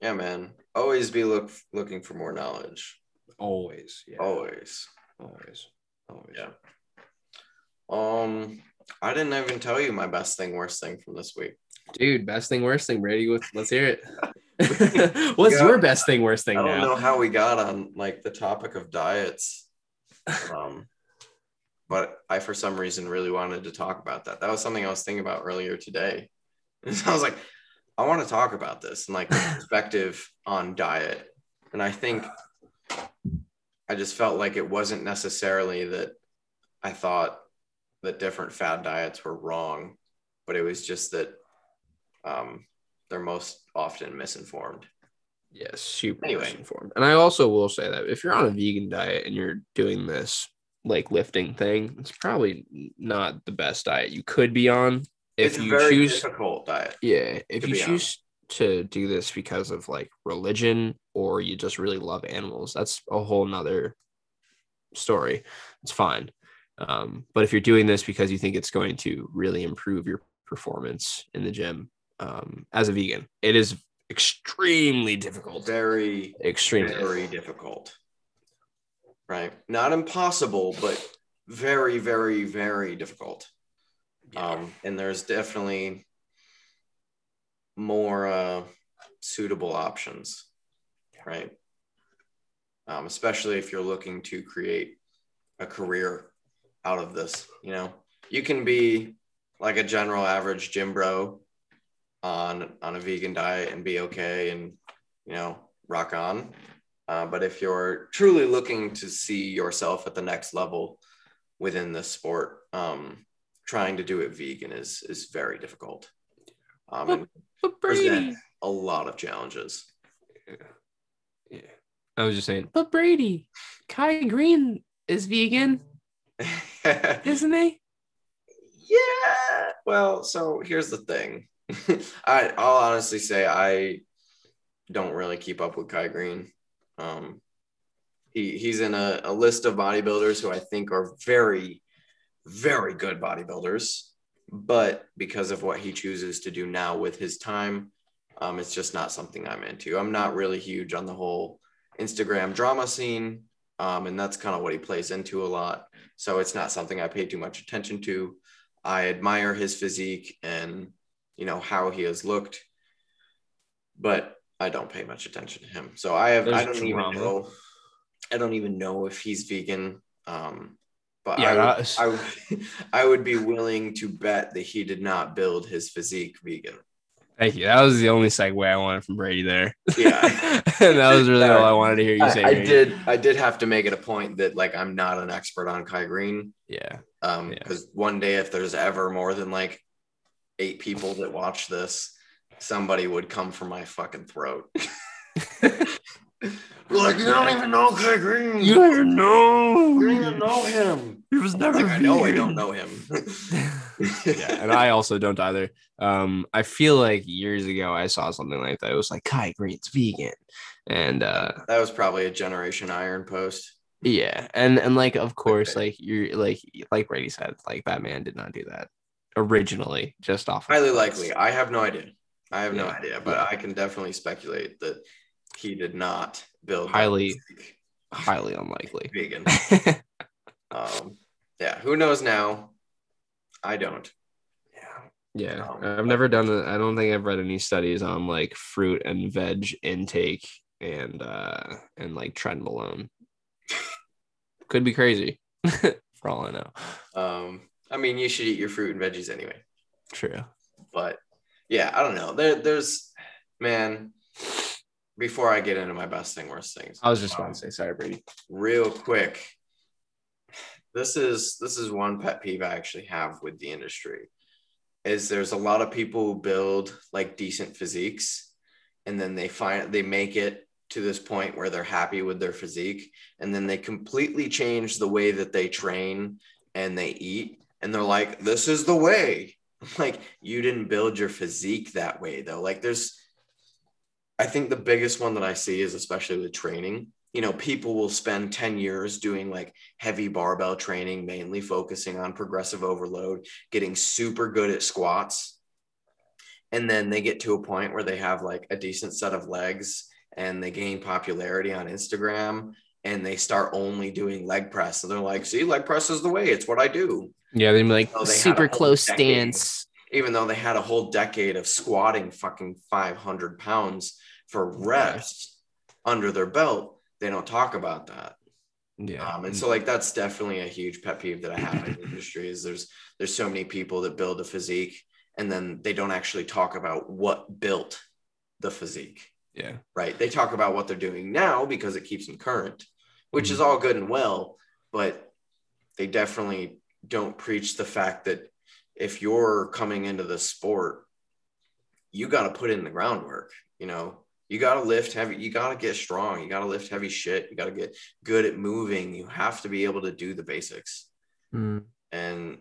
Yeah, man. Always be look looking for more knowledge. Always. Yeah. Always. Always. Always. Yeah. Um, I didn't even tell you my best thing, worst thing from this week. Dude, best thing, worst thing, Brady. Let's hear it. What's Yeah. your best thing, worst thing I don't now? know how we got on like the topic of diets. Um, but I for some reason really wanted to talk about that. That was something I was thinking about earlier today. And so I was like, I want to talk about this and like perspective on diet. And I think I just felt like it wasn't necessarily that I thought that different fad diets were wrong, but it was just that um, they're most often misinformed. Yes, super Anyway. misinformed. And I also will say that if you're on a vegan diet and you're doing this like lifting thing, it's probably not the best diet you could be on. If it's a you very choose, difficult diet. yeah, if you choose to do this because of like religion or you just really love animals, that's a whole nother story. It's fine. Um, but if you're doing this because you think it's going to really improve your performance in the gym um, as a vegan, it is extremely difficult. Very, Extremely. very difficult. Right. Not impossible, but very, very, very difficult. Um, and there's definitely more uh, suitable options, right? Um, especially if you're looking to create a career out of this. You know, you can be like a general average gym bro on on a vegan diet and be okay and you know rock on. Uh, but if you're truly looking to see yourself at the next level within this sport, um, trying to do it vegan is is very difficult. Um, and But present a lot of challenges. Yeah. I was just saying, but Brady, Kai Greene is vegan, yeah. isn't he? Yeah. Well, so here's the thing. I I'll honestly say I don't really keep up with Kai Greene. Um, he he's in a, a list of bodybuilders who I think are very, very good bodybuilders, but because of what he chooses to do now with his time, um, it's just not something I'm into. I'm not really huge on the whole Instagram drama scene, um, and that's kind of what he plays into a lot. So it's not something I pay too much attention to. I admire his physique and you know how he has looked, but I don't pay much attention to him. So I have I don't even know I don't even know if he's vegan. Um, but Yeah, I, would, I, would, I would be willing to bet that he did not build his physique vegan. Thank you. That was the only segue I wanted from Brady there. Yeah. and that was really all I wanted to hear you say. I, I did I did have to make it a point that like I'm not an expert on Kai Greene. Yeah. Um, Yeah. because one day if there's ever more than like eight people that watch this, somebody would come for my fucking throat. Like you don't even know Kai Greene. You don't even know. You don't even know him. He was never. Like, I know I don't know him. yeah, and I also don't either. Um, I feel like years ago I saw something like that. It was like Kai Greene's vegan, and uh, that was probably a Generation Iron post. yeah, and and like of course, Clickbait. like you're like like Brady said, like Batman did not do that originally, just off. Highly clicks. likely. I have no idea. I have no idea, but Yeah. I can definitely speculate that he did not build Highly- highly unlikely. vegan. Um, yeah, who knows now? I don't. Yeah, Um, I've never done it. I don't think I've read any studies on like fruit and veg intake and uh and like trenbolone. Could be crazy, for all I know. Um, I mean, you should eat your fruit and veggies anyway. True. But yeah, I don't know. There, there's man. Before I get into my best thing, worst things, I was just um, about to say sorry, Brady. real quick. This is this is one pet peeve I actually have with the industry. Is there's a lot of people who build like decent physiques, and then they find they make it to this point where they're happy with their physique, and then they completely change the way that they train and they eat, and they're like, "This is the way." Like you didn't build your physique that way though. Like there's I think the biggest one that I see is especially with training. You know, people will spend 10 years doing like heavy barbell training, mainly focusing on progressive overload, getting super good at squats. and then they get to a point where they have like a decent set of legs and they gain popularity on Instagram and they start only doing leg press. So they're like, see, leg press is the way. It's what I do. Yeah, they're like Oh, they super close decade. stance. Even though they had a whole decade of squatting fucking 500 pounds for reps under their belt, they don't talk about that. Yeah. Um, and so like that's definitely a huge pet peeve that I have in the industry is there's there's so many people that build a physique and then they don't actually talk about what built the physique, yeah. right? They talk about what they're doing now because it keeps them current, which Mm-hmm. is all good and well, but they definitely don't preach the fact that if you're coming into the sport, you got to put in the groundwork, you know. You got to lift heavy, you got to get strong, you got to lift heavy shit, you got to get good at moving, you have to be able to do the basics. Mm. And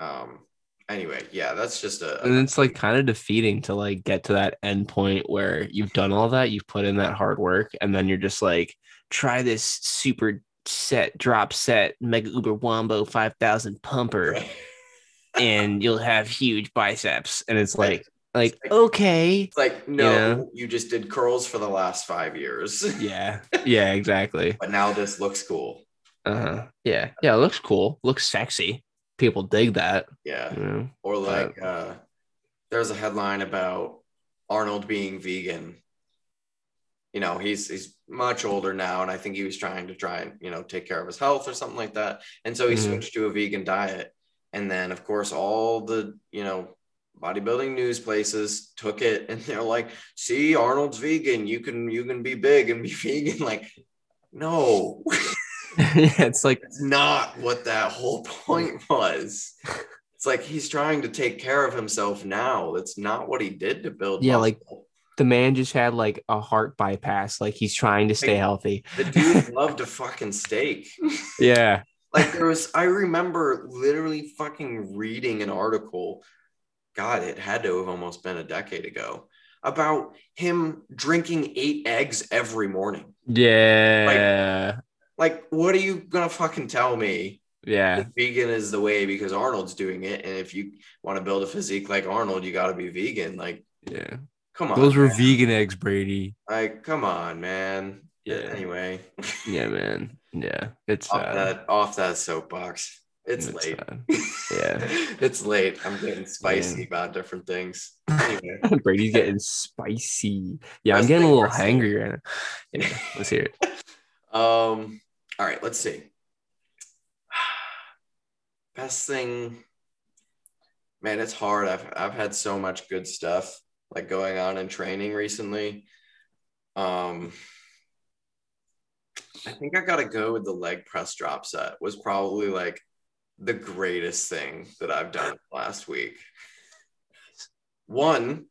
um anyway, yeah, that's just a, And it's like kind of defeating to like get to that end point where you've done all that, you've put in that hard work, and then you're just like, try this super set, drop set, mega uber wombo 5000 pumper, and you'll have huge biceps. And it's like, like, like- okay. It's like, no, Yeah. you just did curls for the last five years, Yeah. Yeah, exactly. but now this looks cool. Uh-huh. Yeah. Yeah. It looks cool. Looks sexy. People dig that. Yeah. You know? Or like uh there's a headline about Arnold being vegan. You know, he's he's much older now, and I think he was trying to try and you know take care of his health or something like that. And so he Mhm. switched to a vegan diet. And then of course all the you know bodybuilding news places took it and they're like, see, Arnold's vegan. You can you can be big and be vegan. Like, no, yeah. It's like, it's not what that whole point was. It's like he's trying to take care of himself now. That's not what he did to build. Yeah, like- the man just had like a heart bypass. Like he's trying to stay Like- healthy. the dude loved a fucking steak. Yeah. Like there was, I remember literally fucking reading an article. God, it had to have almost been a decade ago about him drinking eight eggs every morning. Yeah. Like, what are you gonna fucking tell me? yeah. vegan is the way because Arnold's doing it, and if you want to build a physique like Arnold, you got to be vegan. Like, Yeah. come on, Those were man. vegan eggs, Brady. Like, come on, man. Yeah. Anyway, Yeah, man. Yeah. It's off that off that soapbox. It's, It's late. sad. Yeah. it's late. I'm getting spicy Yeah. about different things. Anyway, Brady's getting spicy. Yeah, I'm getting a little hangry right now. Yeah, let's hear it. um, all right, let's see. Best thing, man, it's hard. I've I've had so much good stuff like going on in training recently. Um, I think I gotta go with the leg press drop set. Was probably like the greatest thing that I've done last week. One,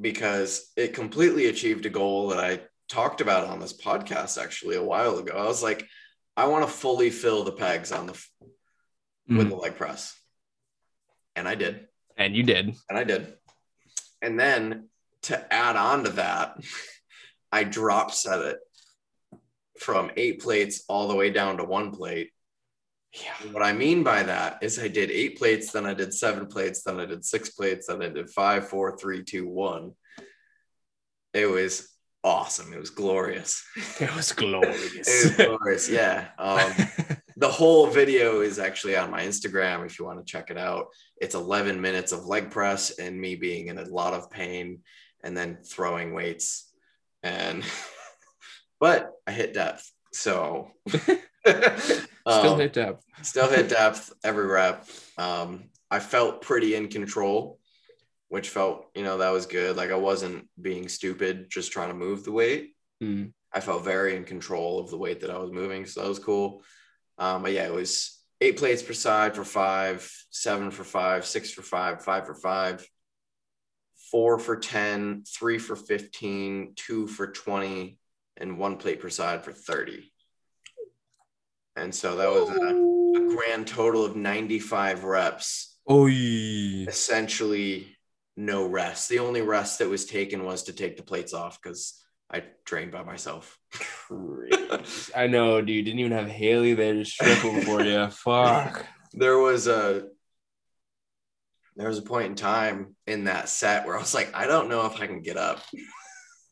because it completely achieved a goal that I talked about on this podcast actually a while ago. I was like, I want to fully fill the pegs on the with Mhm. the leg press. And I did. And you did. And I did. And then to add on to that, I drop set it from eight plates all the way down to one plate. Yeah. What I mean by that is I did eight plates, then I did seven plates, then I did six plates, then I did five, four, three, two, one. It was awesome. It was glorious. It was glorious. It was glorious. Yeah. Um, the whole video is actually on my Instagram if you want to check it out. It's 11 minutes of leg press and me being in a lot of pain and then throwing weights. And, but I hit depth. So, Still um, hit depth. still hit depth every rep. Um, I felt pretty in control, which felt, you know, that was good. Like I wasn't being stupid, just trying to move the weight. Mm. I felt very in control of the weight that I was moving. So that was cool. Um, but yeah, it was eight plates per side for five, seven for five, six for five, five for five, four for 10, three for 15, two for 20, and one plate per side for 30. And so that was a, a grand total of 95 reps, Oh, yeah. essentially no rest. The only rest that was taken was to take the plates off because I trained by myself. I know, dude. Didn't even have Haley there to strip them for you. Fuck. there was a there was a point in time in that set where I was like, I don't know if I can get up.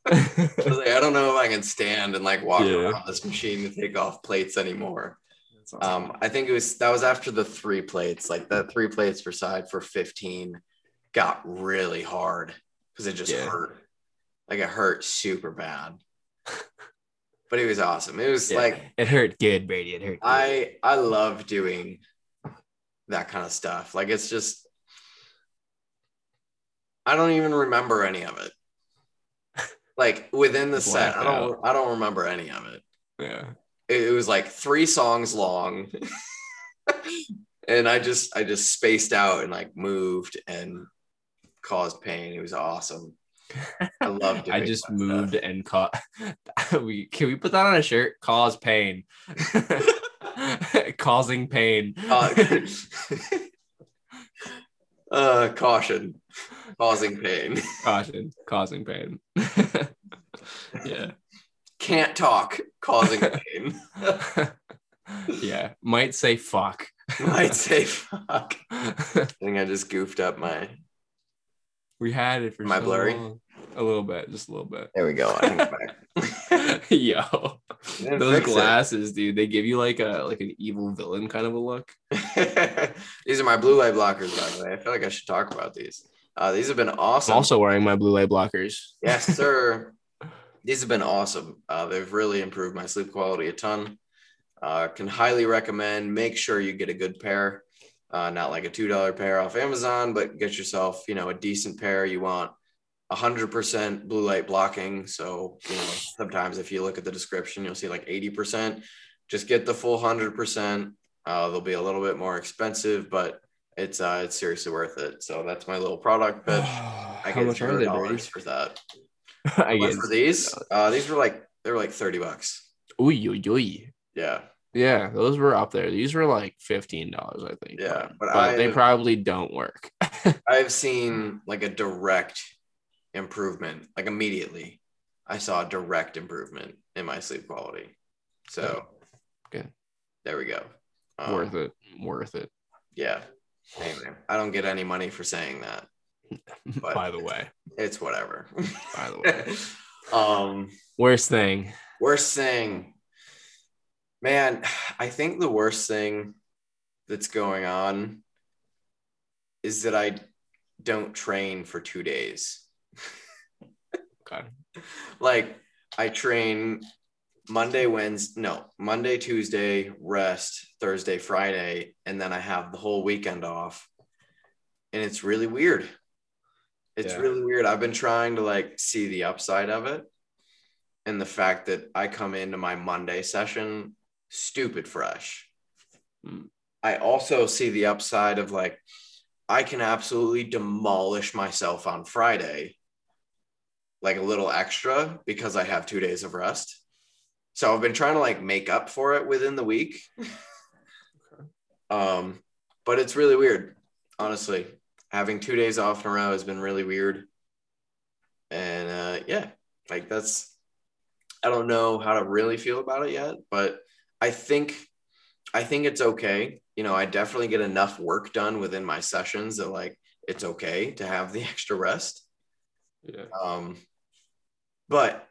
I, was like, I don't know if I can stand and like walk Yeah. around this machine to take off plates anymore. Awesome. Um, I think it was that was after the three plates, like the three plates per side for 15 got really hard because it just Yeah. hurt. Like it hurt super bad. But it was awesome. It was Yeah. like it hurt good, Brady. It hurt. good. I I love doing that kind of stuff. Like it's just I don't even remember any of it. Like within the set, I don't I don't remember any of it. yeah. It, it was like three songs long. and I just I just spaced out and like moved and caused pain. It was awesome. I loved it. I just moved stuff. and caught. we can we put that on a shirt? Cause pain, causing pain. Uh, uh, caution, causing pain. Caution, causing pain. yeah, Can't talk, causing pain. yeah. Might say fuck. Might say fuck. I think I just goofed up my. we had it for I so blurry? long. A little bit, just a little bit. There we go. I think back. Yo, those fix it. glasses, dude. They give you like a like an evil villain kind of a look. these are my blue light blockers, by the way. I feel like I should talk about these. Uh, these have been awesome. I'm also wearing my blue light blockers. yes, sir. These have been awesome. Uh, they've really improved my sleep quality a ton. Uh, can highly recommend. Make sure you get a good pair, uh, not like a two dollar pair off Amazon, but get yourself, you know, a decent pair. You want hundred percent blue light blocking. So you know, sometimes if you look at the description, you'll see like eighty percent. Just get the full hundred percent. Uh, they'll be a little bit more expensive, but it's uh, it's seriously worth it. So that's my little product but I get zero dollars for that. I guess. for these, uh, these were like they were like thirty bucks. Ooh, yo, yo. Yeah, Yeah, those were up there. These were like fifteen dollars, I think. Yeah, but, but they probably don't work. I've seen like a direct improvement, like immediately. I saw a direct improvement in my sleep quality. So Good. There we go. Um, worth it. Worth it. Yeah. Anyway, I don't get any money for saying that. But- By the way, It's whatever. by the way, um, worst thing. worst thing, man. I think the worst thing that's going on is that I don't train for two days. God. like I train Monday, Wednesday, no, Monday, Tuesday, rest, Thursday, Friday, and then I have the whole weekend off. And it's really weird. It's Yeah. really weird. I've been trying to like see the upside of it. And the fact that I come into my Monday session stupid fresh. Mm. I also see the upside of like, I can absolutely demolish myself on Friday like a little extra because I have two days of rest. So I've been trying to like make up for it within the week. um, but it's really weird, honestly. Having two days off in a row has been really weird. And uh, yeah, like that's, I don't know how to really feel about it yet, but I think, I think it's okay. You know, I definitely get enough work done within my sessions that like it's okay to have the extra rest. Yeah. Um, but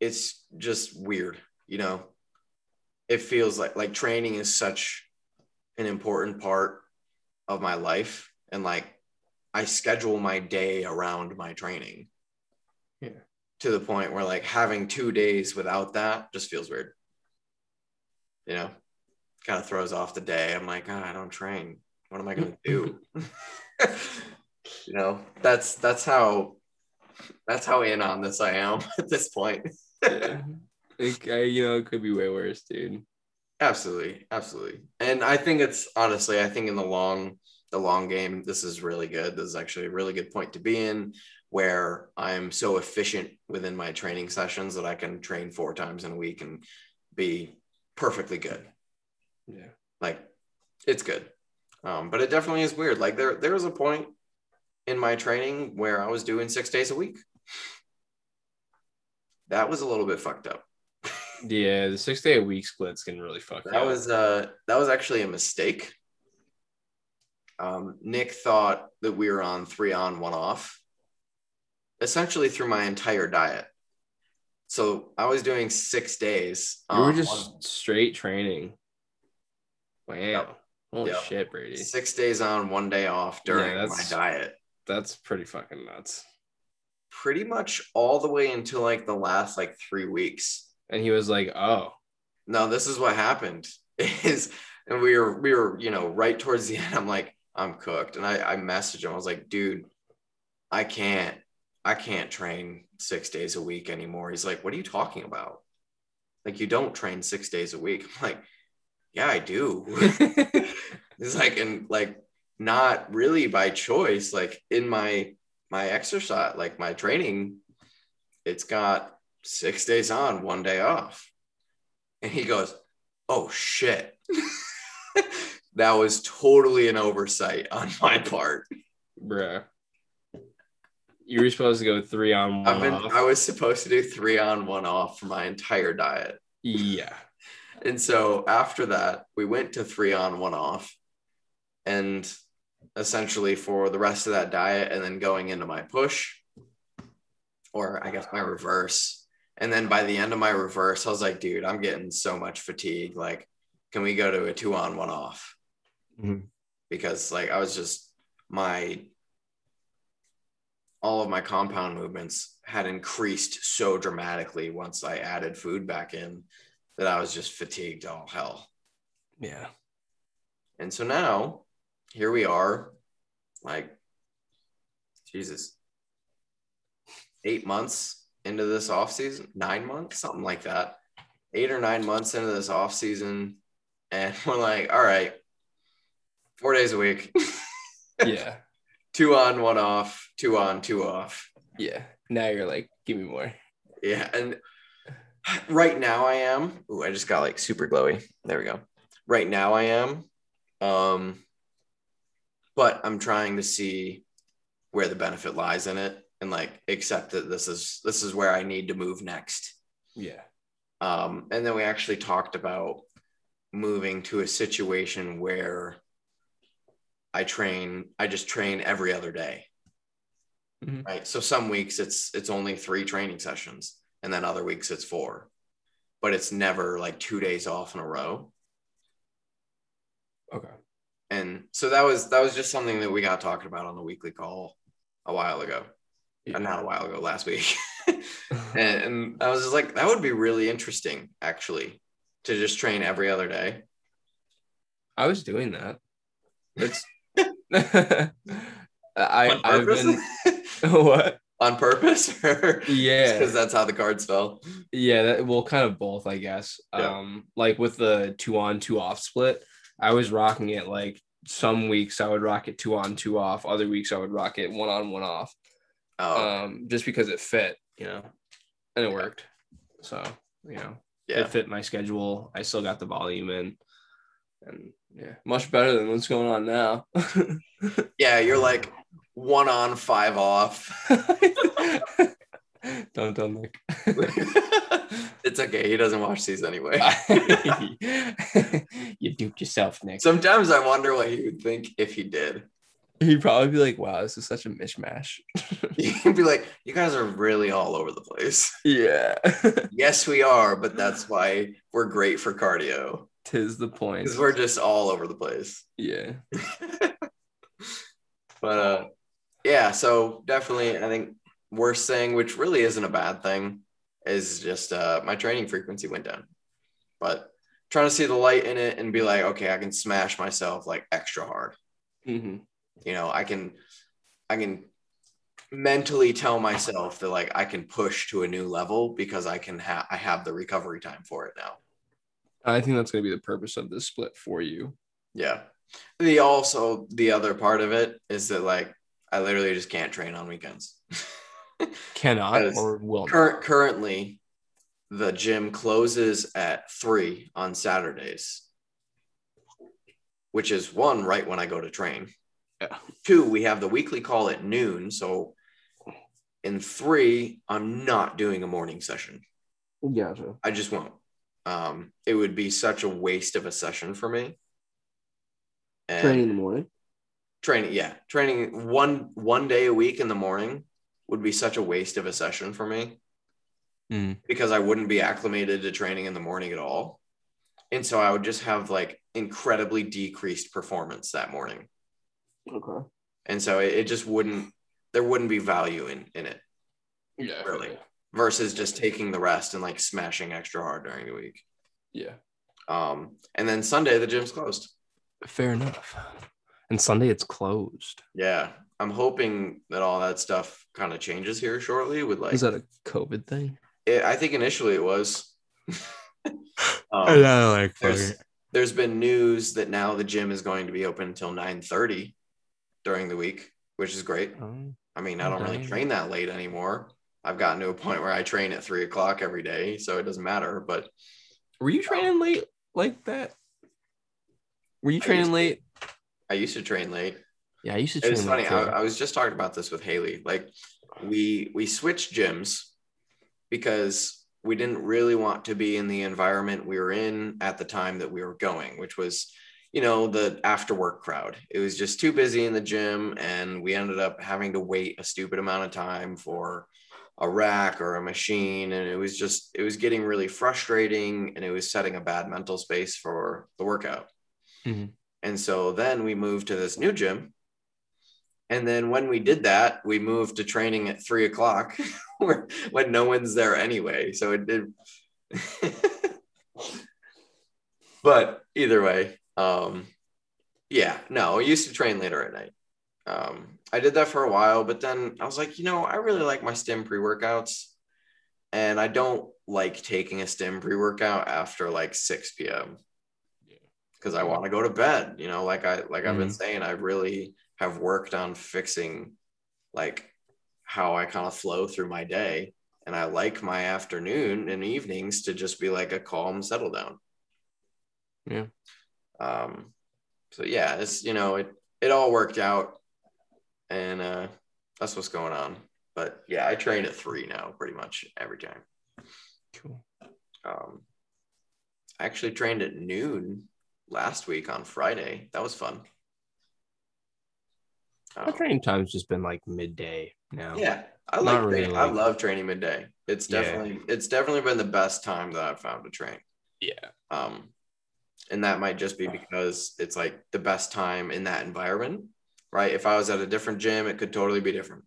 it's just weird, you know. It feels like like training is such an important part of my life, and like I schedule my day around my training. Yeah. To the point where like having two days without that just feels weird. You know, kind of throws off the day. I'm like, oh, I don't train. What am I gonna do? you know, that's that's how that's how in on this I am at this point. Yeah. It, I, you know, it could be way worse, dude. absolutely, absolutely. And I think it's honestly, I think in the long the long game, this is really good. This is actually a really good point to be in where I'm so efficient within my training sessions that I can train four times in a week and be perfectly good. Yeah. Like it's good. Um, but it definitely is weird. Like there there was a point in my training where I was doing six days a week. That was a little bit fucked up. Yeah, the six day a week splits can really fuck That up. was uh that was actually a mistake. um, Nick thought that we were on three on, one off, essentially through my entire diet. So I was doing six days. You were just one- straight training. Wow. Yep. Holy Yep. shit, Brady. six days on, one day off during my diet. That's pretty fucking nuts. Pretty much all the way until like the last like three weeks. And he was like, "Oh, No, this is what happened. Is and we were we were you know right towards the end. I'm like I'm cooked, and I I messaged him. I was like, dude, I can't I can't train six days a week anymore. He's like, what are you talking about? Like you don't train six days a week. I'm like, yeah, I do. it's like and like not really by choice. Like in my my exercise, like my training, it's got six days on, one day off. And he goes, Oh shit. that was totally an oversight on my part. bruh." You were supposed to go three on one I've been off. I was supposed to do three on, one off for my entire diet. yeah. And so after that, we went to three on, one off. And essentially for the rest of that diet, and then going into my push, or I guess my reverse. And then by the end of my reverse, I was like, dude, I'm getting so much fatigue. Like, can we go to a two on, one off? Mhm. Because like I was just my all of my compound movements had increased so dramatically once I added food back in that I was just fatigued all hell. Yeah. And so now here we are, like, Jesus, eight months into this off season, nine months, something like that, eight or nine months into this off season, and we're like, all right, four days a week, Yeah. two on, one off, two on, two off. Yeah. Now you're like, give me more. Yeah, and right now I am. Ooh, I just got like super glowy. There we go. Right now I am. Um, but I'm trying to see where the benefit lies in it, and like accept that this is this is where I need to move next. Yeah. Um, and then we actually talked about moving to a situation where I train. I just train every other day Mhm. right so some weeks it's it's only three training sessions and then other weeks it's four but it's never like two days off in a row Okay. And so that was that was just something that we got talking about on the weekly call a while ago Yeah. Uh, not a while ago last week and, and i was just like that would be really interesting actually to just train every other day I was doing that. It's I on I've purpose been what? on purpose or Yeah. because that's how the cards fell Yeah, that well kind of both, I guess. Yeah. Um like with the two on, two off split, I was rocking it like some weeks I would rock it two on, two off, other weeks I would rock it one on, one off. oh Um just because it fit, you know. And it worked. So, you know, yeah it fit my schedule. I still got the volume in. And yeah, much better than what's going on now. yeah you're like one on five off Don't tell Nick. it's okay. He doesn't watch these anyway. you duped yourself, Nick. Sometimes I wonder what he would think if he did. He'd probably be like, wow, this is such a mishmash. He'd be like, "You guys are really all over the place." yeah. Yes, we are, but that's why we're great for cardio Tis the point. because we're just all over the place. Yeah. But uh, yeah, so definitely, I think worst thing, which really isn't a bad thing, is just uh, my training frequency went down. But trying to see the light in it and be like, okay, I can smash myself like extra hard. hmm you know i can i can mentally tell myself that like i can push to a new level because i can have i have the recovery time for it now I think that's going to be the purpose of this split for you. yeah the also the other part of it is that like i literally just can't train on weekends Cannot or will not. Currently the gym closes at three on saturdays which is one right when i go to train Yeah. two we have the weekly call at noon so in three i'm not doing a morning session Gotcha. i just won't um it would be such a waste of a session for me and Training in the morning. training, yeah, training one one day a week in the morning would be such a waste of a session for me Mm. because I wouldn't be acclimated to training in the morning at all. And so I would just have like incredibly decreased performance that morning. Okay. And so it, it just wouldn't there wouldn't be value in in it Yeah. really versus just taking the rest and like smashing extra hard during the week. Yeah. Um and then Sunday the gym's closed. Fair enough. And Sunday it's closed. Yeah. I'm hoping that all that stuff kind of changes here shortly with like Is that a COVID thing? it, I think initially it was I um, know, like there's, there's been news that now the gym is going to be open until 9:30 during the week, which is great. um, I mean, I don't really train that late anymore. I've gotten to a point where I train at three o'clock every day, so it doesn't matter. But were you training late like that? Were you I training used to. late? I used to train late. Yeah, I used to It's funny. I. I was just talking about this with Haley. Like, we we switched gyms because we didn't really want to be in the environment we were in at the time that we were going, which was, you know, the after work crowd. It was just too busy in the gym, and we ended up having to wait a stupid amount of time for a rack or a machine, and it was just it was getting really frustrating, and it was setting a bad mental space for the workout. Mhm. And so then we moved to this new gym. And then when we did that, we moved to training at three o'clock where, when no one's there anyway. So it did. but either way, um, yeah, no, I used to train later at night. Um, I did that for a while, but then I was like, you know, I really like my stim pre workouts. And I don't like taking a stim pre workout after like 6 p.m because I want to go to bed. You know, like I like I've been saying, I really have worked on fixing like how I kind of flow through my day. And I like my afternoon and evenings to just be like a calm settle down. Yeah. Um, so yeah, it's you know, it it all worked out and uh that's what's going on. But yeah, I train at three now pretty much every time. Cool. Um I actually trained at noon last week on Friday. That was fun. My Um, training time's just been like midday now. yeah, I like really, training. I love training midday. It's Yeah. definitely it's definitely been the best time that I've found to train. Yeah. Um, and that might just be because it's like the best time in that environment, right? If I was at a different gym, it could totally be different,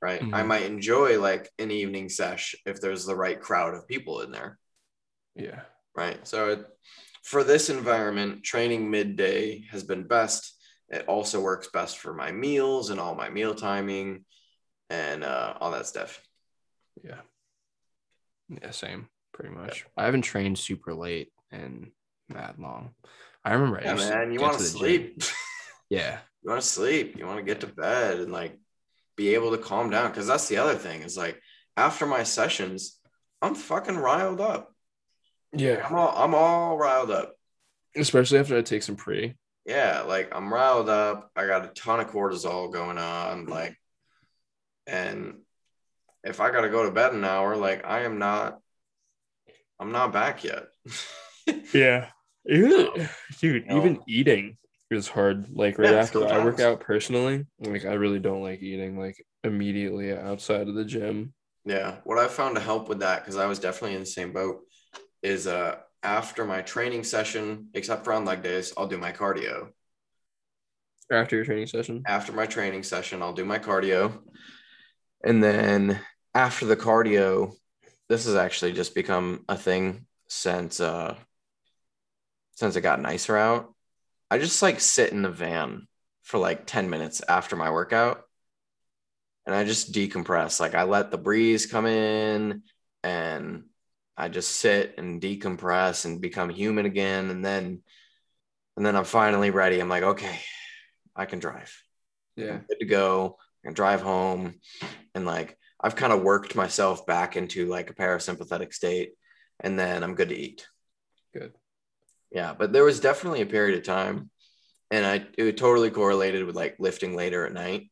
right? I Mhm. might enjoy like an evening sesh if there's the right crowd of people in there, Yeah. right? So it, for this environment, training midday has been best. It also works best for my meals and all my meal timing and uh, all that stuff. Yeah. Yeah, same, pretty much. I haven't trained super late and that long. I remember I Yeah, used man, you want to sleep. Yeah. you want to sleep. You want to get to bed and like be able to calm down. Cause that's the other thing is like after my sessions, I'm fucking riled up. Yeah. I'm all I'm all riled up. Especially after I take some pre. Yeah, like I'm riled up. I got a ton of cortisol going on. Like, and if I gotta go to bed an hour, like I am not I'm not back yet. Yeah. Dude, No. even eating is hard. Like right Yeah, after I work out personally, like I really don't like eating like immediately outside of the gym. Yeah, what I found to help with that, because I was definitely in the same boat, is uh after my training session, except for on leg days, I'll do my cardio. After your training session. After my training session, I'll do my cardio. And then after the cardio, this has actually just become a thing since uh since it got nicer out. I just like sit in the van for like 10 minutes after my workout and I just decompress. Like I let the breeze come in and I just sit and decompress and become human again. And then, and then I'm finally ready. I'm like, okay, I can drive. Yeah. I'm good to go. I can drive home. And like, I've kind of worked myself back into like a parasympathetic state and then I'm good to eat. Good. Yeah. But there was definitely a period of time and I, it totally correlated with like lifting later at night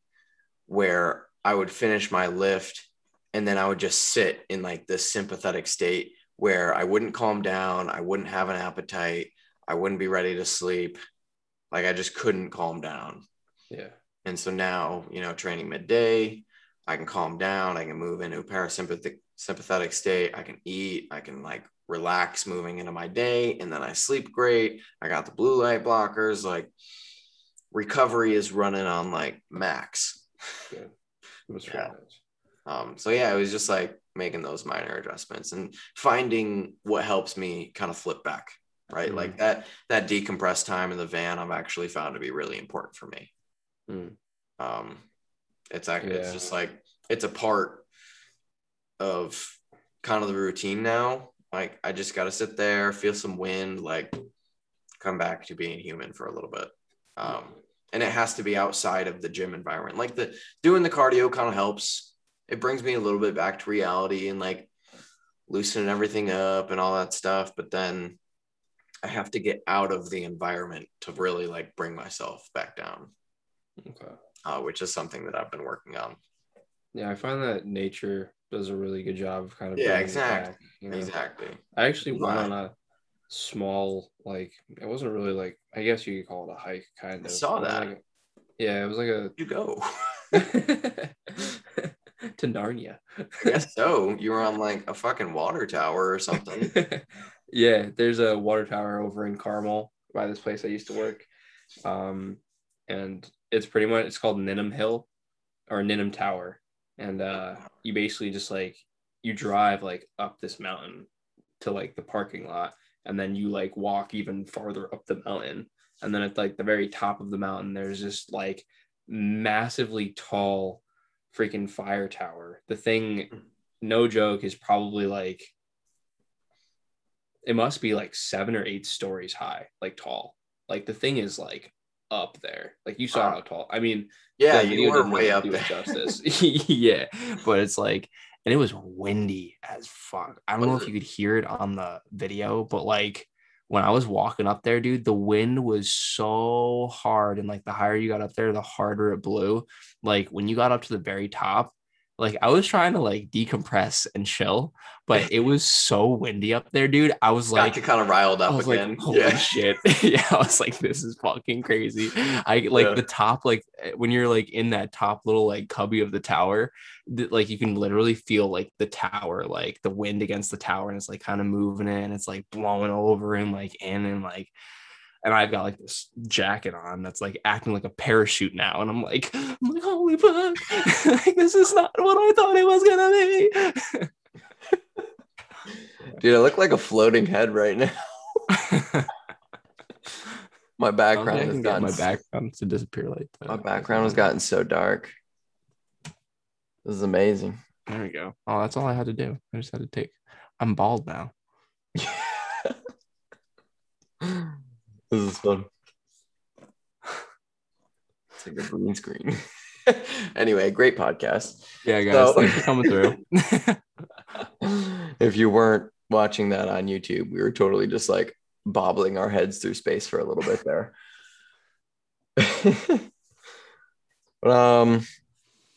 where I would finish my lift and then I would just sit in like this sympathetic state where I wouldn't calm down, I wouldn't have an appetite, I wouldn't be ready to sleep. Like I just couldn't calm down. Yeah. And so now, you know, training midday, I can calm down, I can move into a parasympathetic sympathetic state, I can eat, I can like relax moving into my day, and then I sleep great. I got the blue light blockers, like recovery is running on like max. Good. It was Yeah. yeah. Um, so yeah, it was just like making those minor adjustments and finding what helps me kind of flip back, right? Mhm. Like that that decompressed time in the van, I've actually found to be really important for me. Mm. Um, it's actually it's just like it's a part of kind of the routine now. Like I just got to sit there, feel some wind, like come back to being human for a little bit. Um, and it has to be outside of the gym environment. Like the doing the cardio kind of helps. It brings me a little bit back to reality and like loosening everything up and all that stuff. But then I have to get out of the environment to really like bring myself back down, Okay. uh, which is something that I've been working on. Yeah, I find that nature does a really good job of kind of Yeah, exactly, back, you know? Exactly. I actually went on a small, like it wasn't really like I guess you could call it a hike, kind I of. saw that. like a- yeah, it was like a You go. to Narnia. I guess so. You were on like a fucking water tower or something. yeah, there's a water tower over in Carmel by this place I used to work. Um, and it's pretty much it's called Nimham Hill or Nimham Tower. And uh you basically just like you drive like up this mountain to like the parking lot and then you like walk even farther up the mountain. And then at like the very top of the mountain, there's just like massively tall freaking fire tower. The thing, hmm. no joke, is probably like it must be like seven or eight stories high, like tall. Like the thing is like up there. Like you saw Wow. how tall. I mean, Yeah, you were way up there. Justice. yeah, but it's like, and it was windy as fuck. I don't know if you could hear it on the video, but like when I was walking up there, dude, the wind was so hard, and like the higher you got up there, the harder it blew. Like when you got up to the very top, like I was trying to like decompress and chill, but it was so windy up there, dude. I was Got like, you kind of riled up I was again. like, holy yeah. shit. yeah, I was like, this is fucking crazy. I like Yeah. the top, like eh, when you're like in that top little like cubby of the tower, th- like you can literally feel like the tower, like the wind against the tower, and it's like kind of moving it and it's like blowing over and like in and like and I've got like this jacket on that's like acting like a parachute now. And I'm like, I'm like, holy fuck, like this is not what I thought it was gonna be. Dude, I look like a floating head right now. My I don't think background has gotten my background to disappear like that. my background has gotten so dark. This is amazing. There we go. Oh, that's all I had to do. I just had to take. I'm bald now. This is fun. It's like a green screen. anyway, great podcast. Yeah, guys, So- thanks for coming through. if you weren't watching that on YouTube, we were totally just like bobbling our heads through space for a little bit there. but um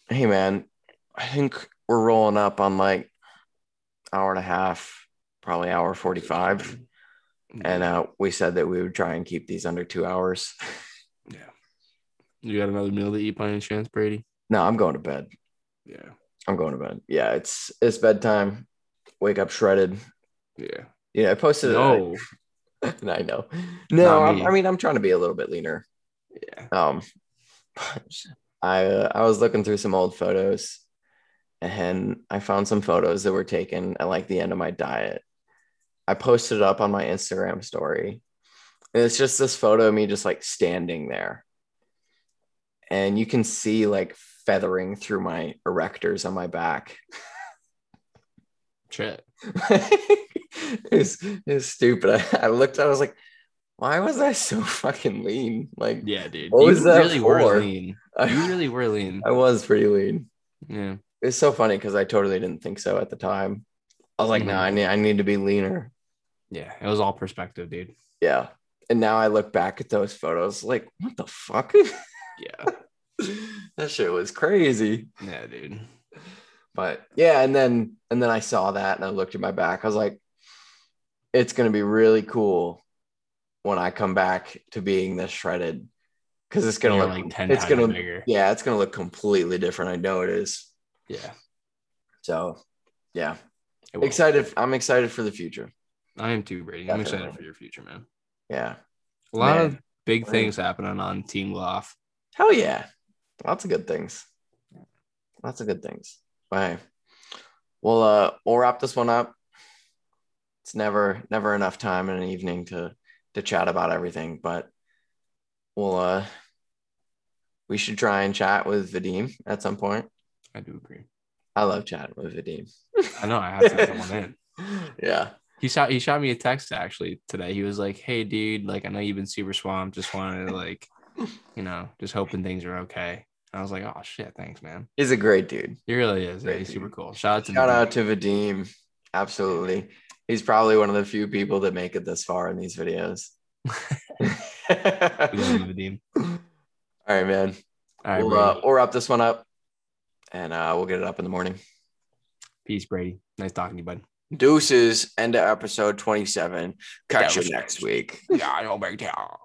hey man, I think we're rolling up on like hour and a half, probably hour 45. And uh we said that we would try and keep these under two hours. yeah, you got another meal to eat by any chance, Brady? No, I'm going to bed. Yeah, I'm going to bed. Yeah, it's it's bedtime. Wake up shredded. yeah. Yeah, I posted it. No, I know. No, me. I mean I'm trying to be a little bit leaner. yeah. Um, I uh, I was looking through some old photos, and I found some photos that were taken at like the end of my diet. I posted it up on my Instagram story, and it's just this photo of me just like standing there, and you can see like feathering through my erectors on my back. Shit. it's it's stupid. I, I looked. I was like, why was I so fucking lean? Like, Yeah, dude. What you was that really were for? lean. You I, really were lean. I was pretty lean. Yeah. It's so funny because I totally didn't think so at the time. I was like, no, Mhm. I need I need to be leaner. Yeah. It was all perspective, dude. Yeah. And now I look back at those photos, like, what the fuck? Yeah. that shit was crazy. Yeah, dude. But yeah, and then and then I saw that and I looked at my back. I was like, it's gonna be really cool when I come back to being this shredded because it's gonna You're look like 10 it's gonna bigger. yeah, it's gonna look completely different. I know it is. Yeah. So yeah, excited. I'm excited for the future. I am too, Brady. I'm excited for your future, man. Yeah, A lot Man. of big Man. things happening on Team Gloff. hell yeah, lots of good things. Lots of good things. Bye. we'll uh we'll wrap this one up. It's never never enough time in an evening to to chat about everything, but we'll uh we should try and chat with Vadim at some point. I do agree. I love chatting with Vadim. I know I have to get one in. Yeah. He shot he shot me a text actually today. He was like, Hey dude, like I know you've been super swamped. Just wanted to like, you know, just hoping things are okay. I was like, Oh shit, thanks, man. He's a great dude. He really is. Yeah, he's dude. super cool. Shout out to Shout Vadim. out to Vadim. Absolutely. He's probably one of the few people that make it this far in these videos. Love you, Vadim. All right, man. All right, we'll, uh, we'll wrap this one up and uh, we'll get it up in the morning. Peace, Brady. Nice talking to you, bud. Deuces, end of episode 27. Catch you next week. Yeah, I big deal.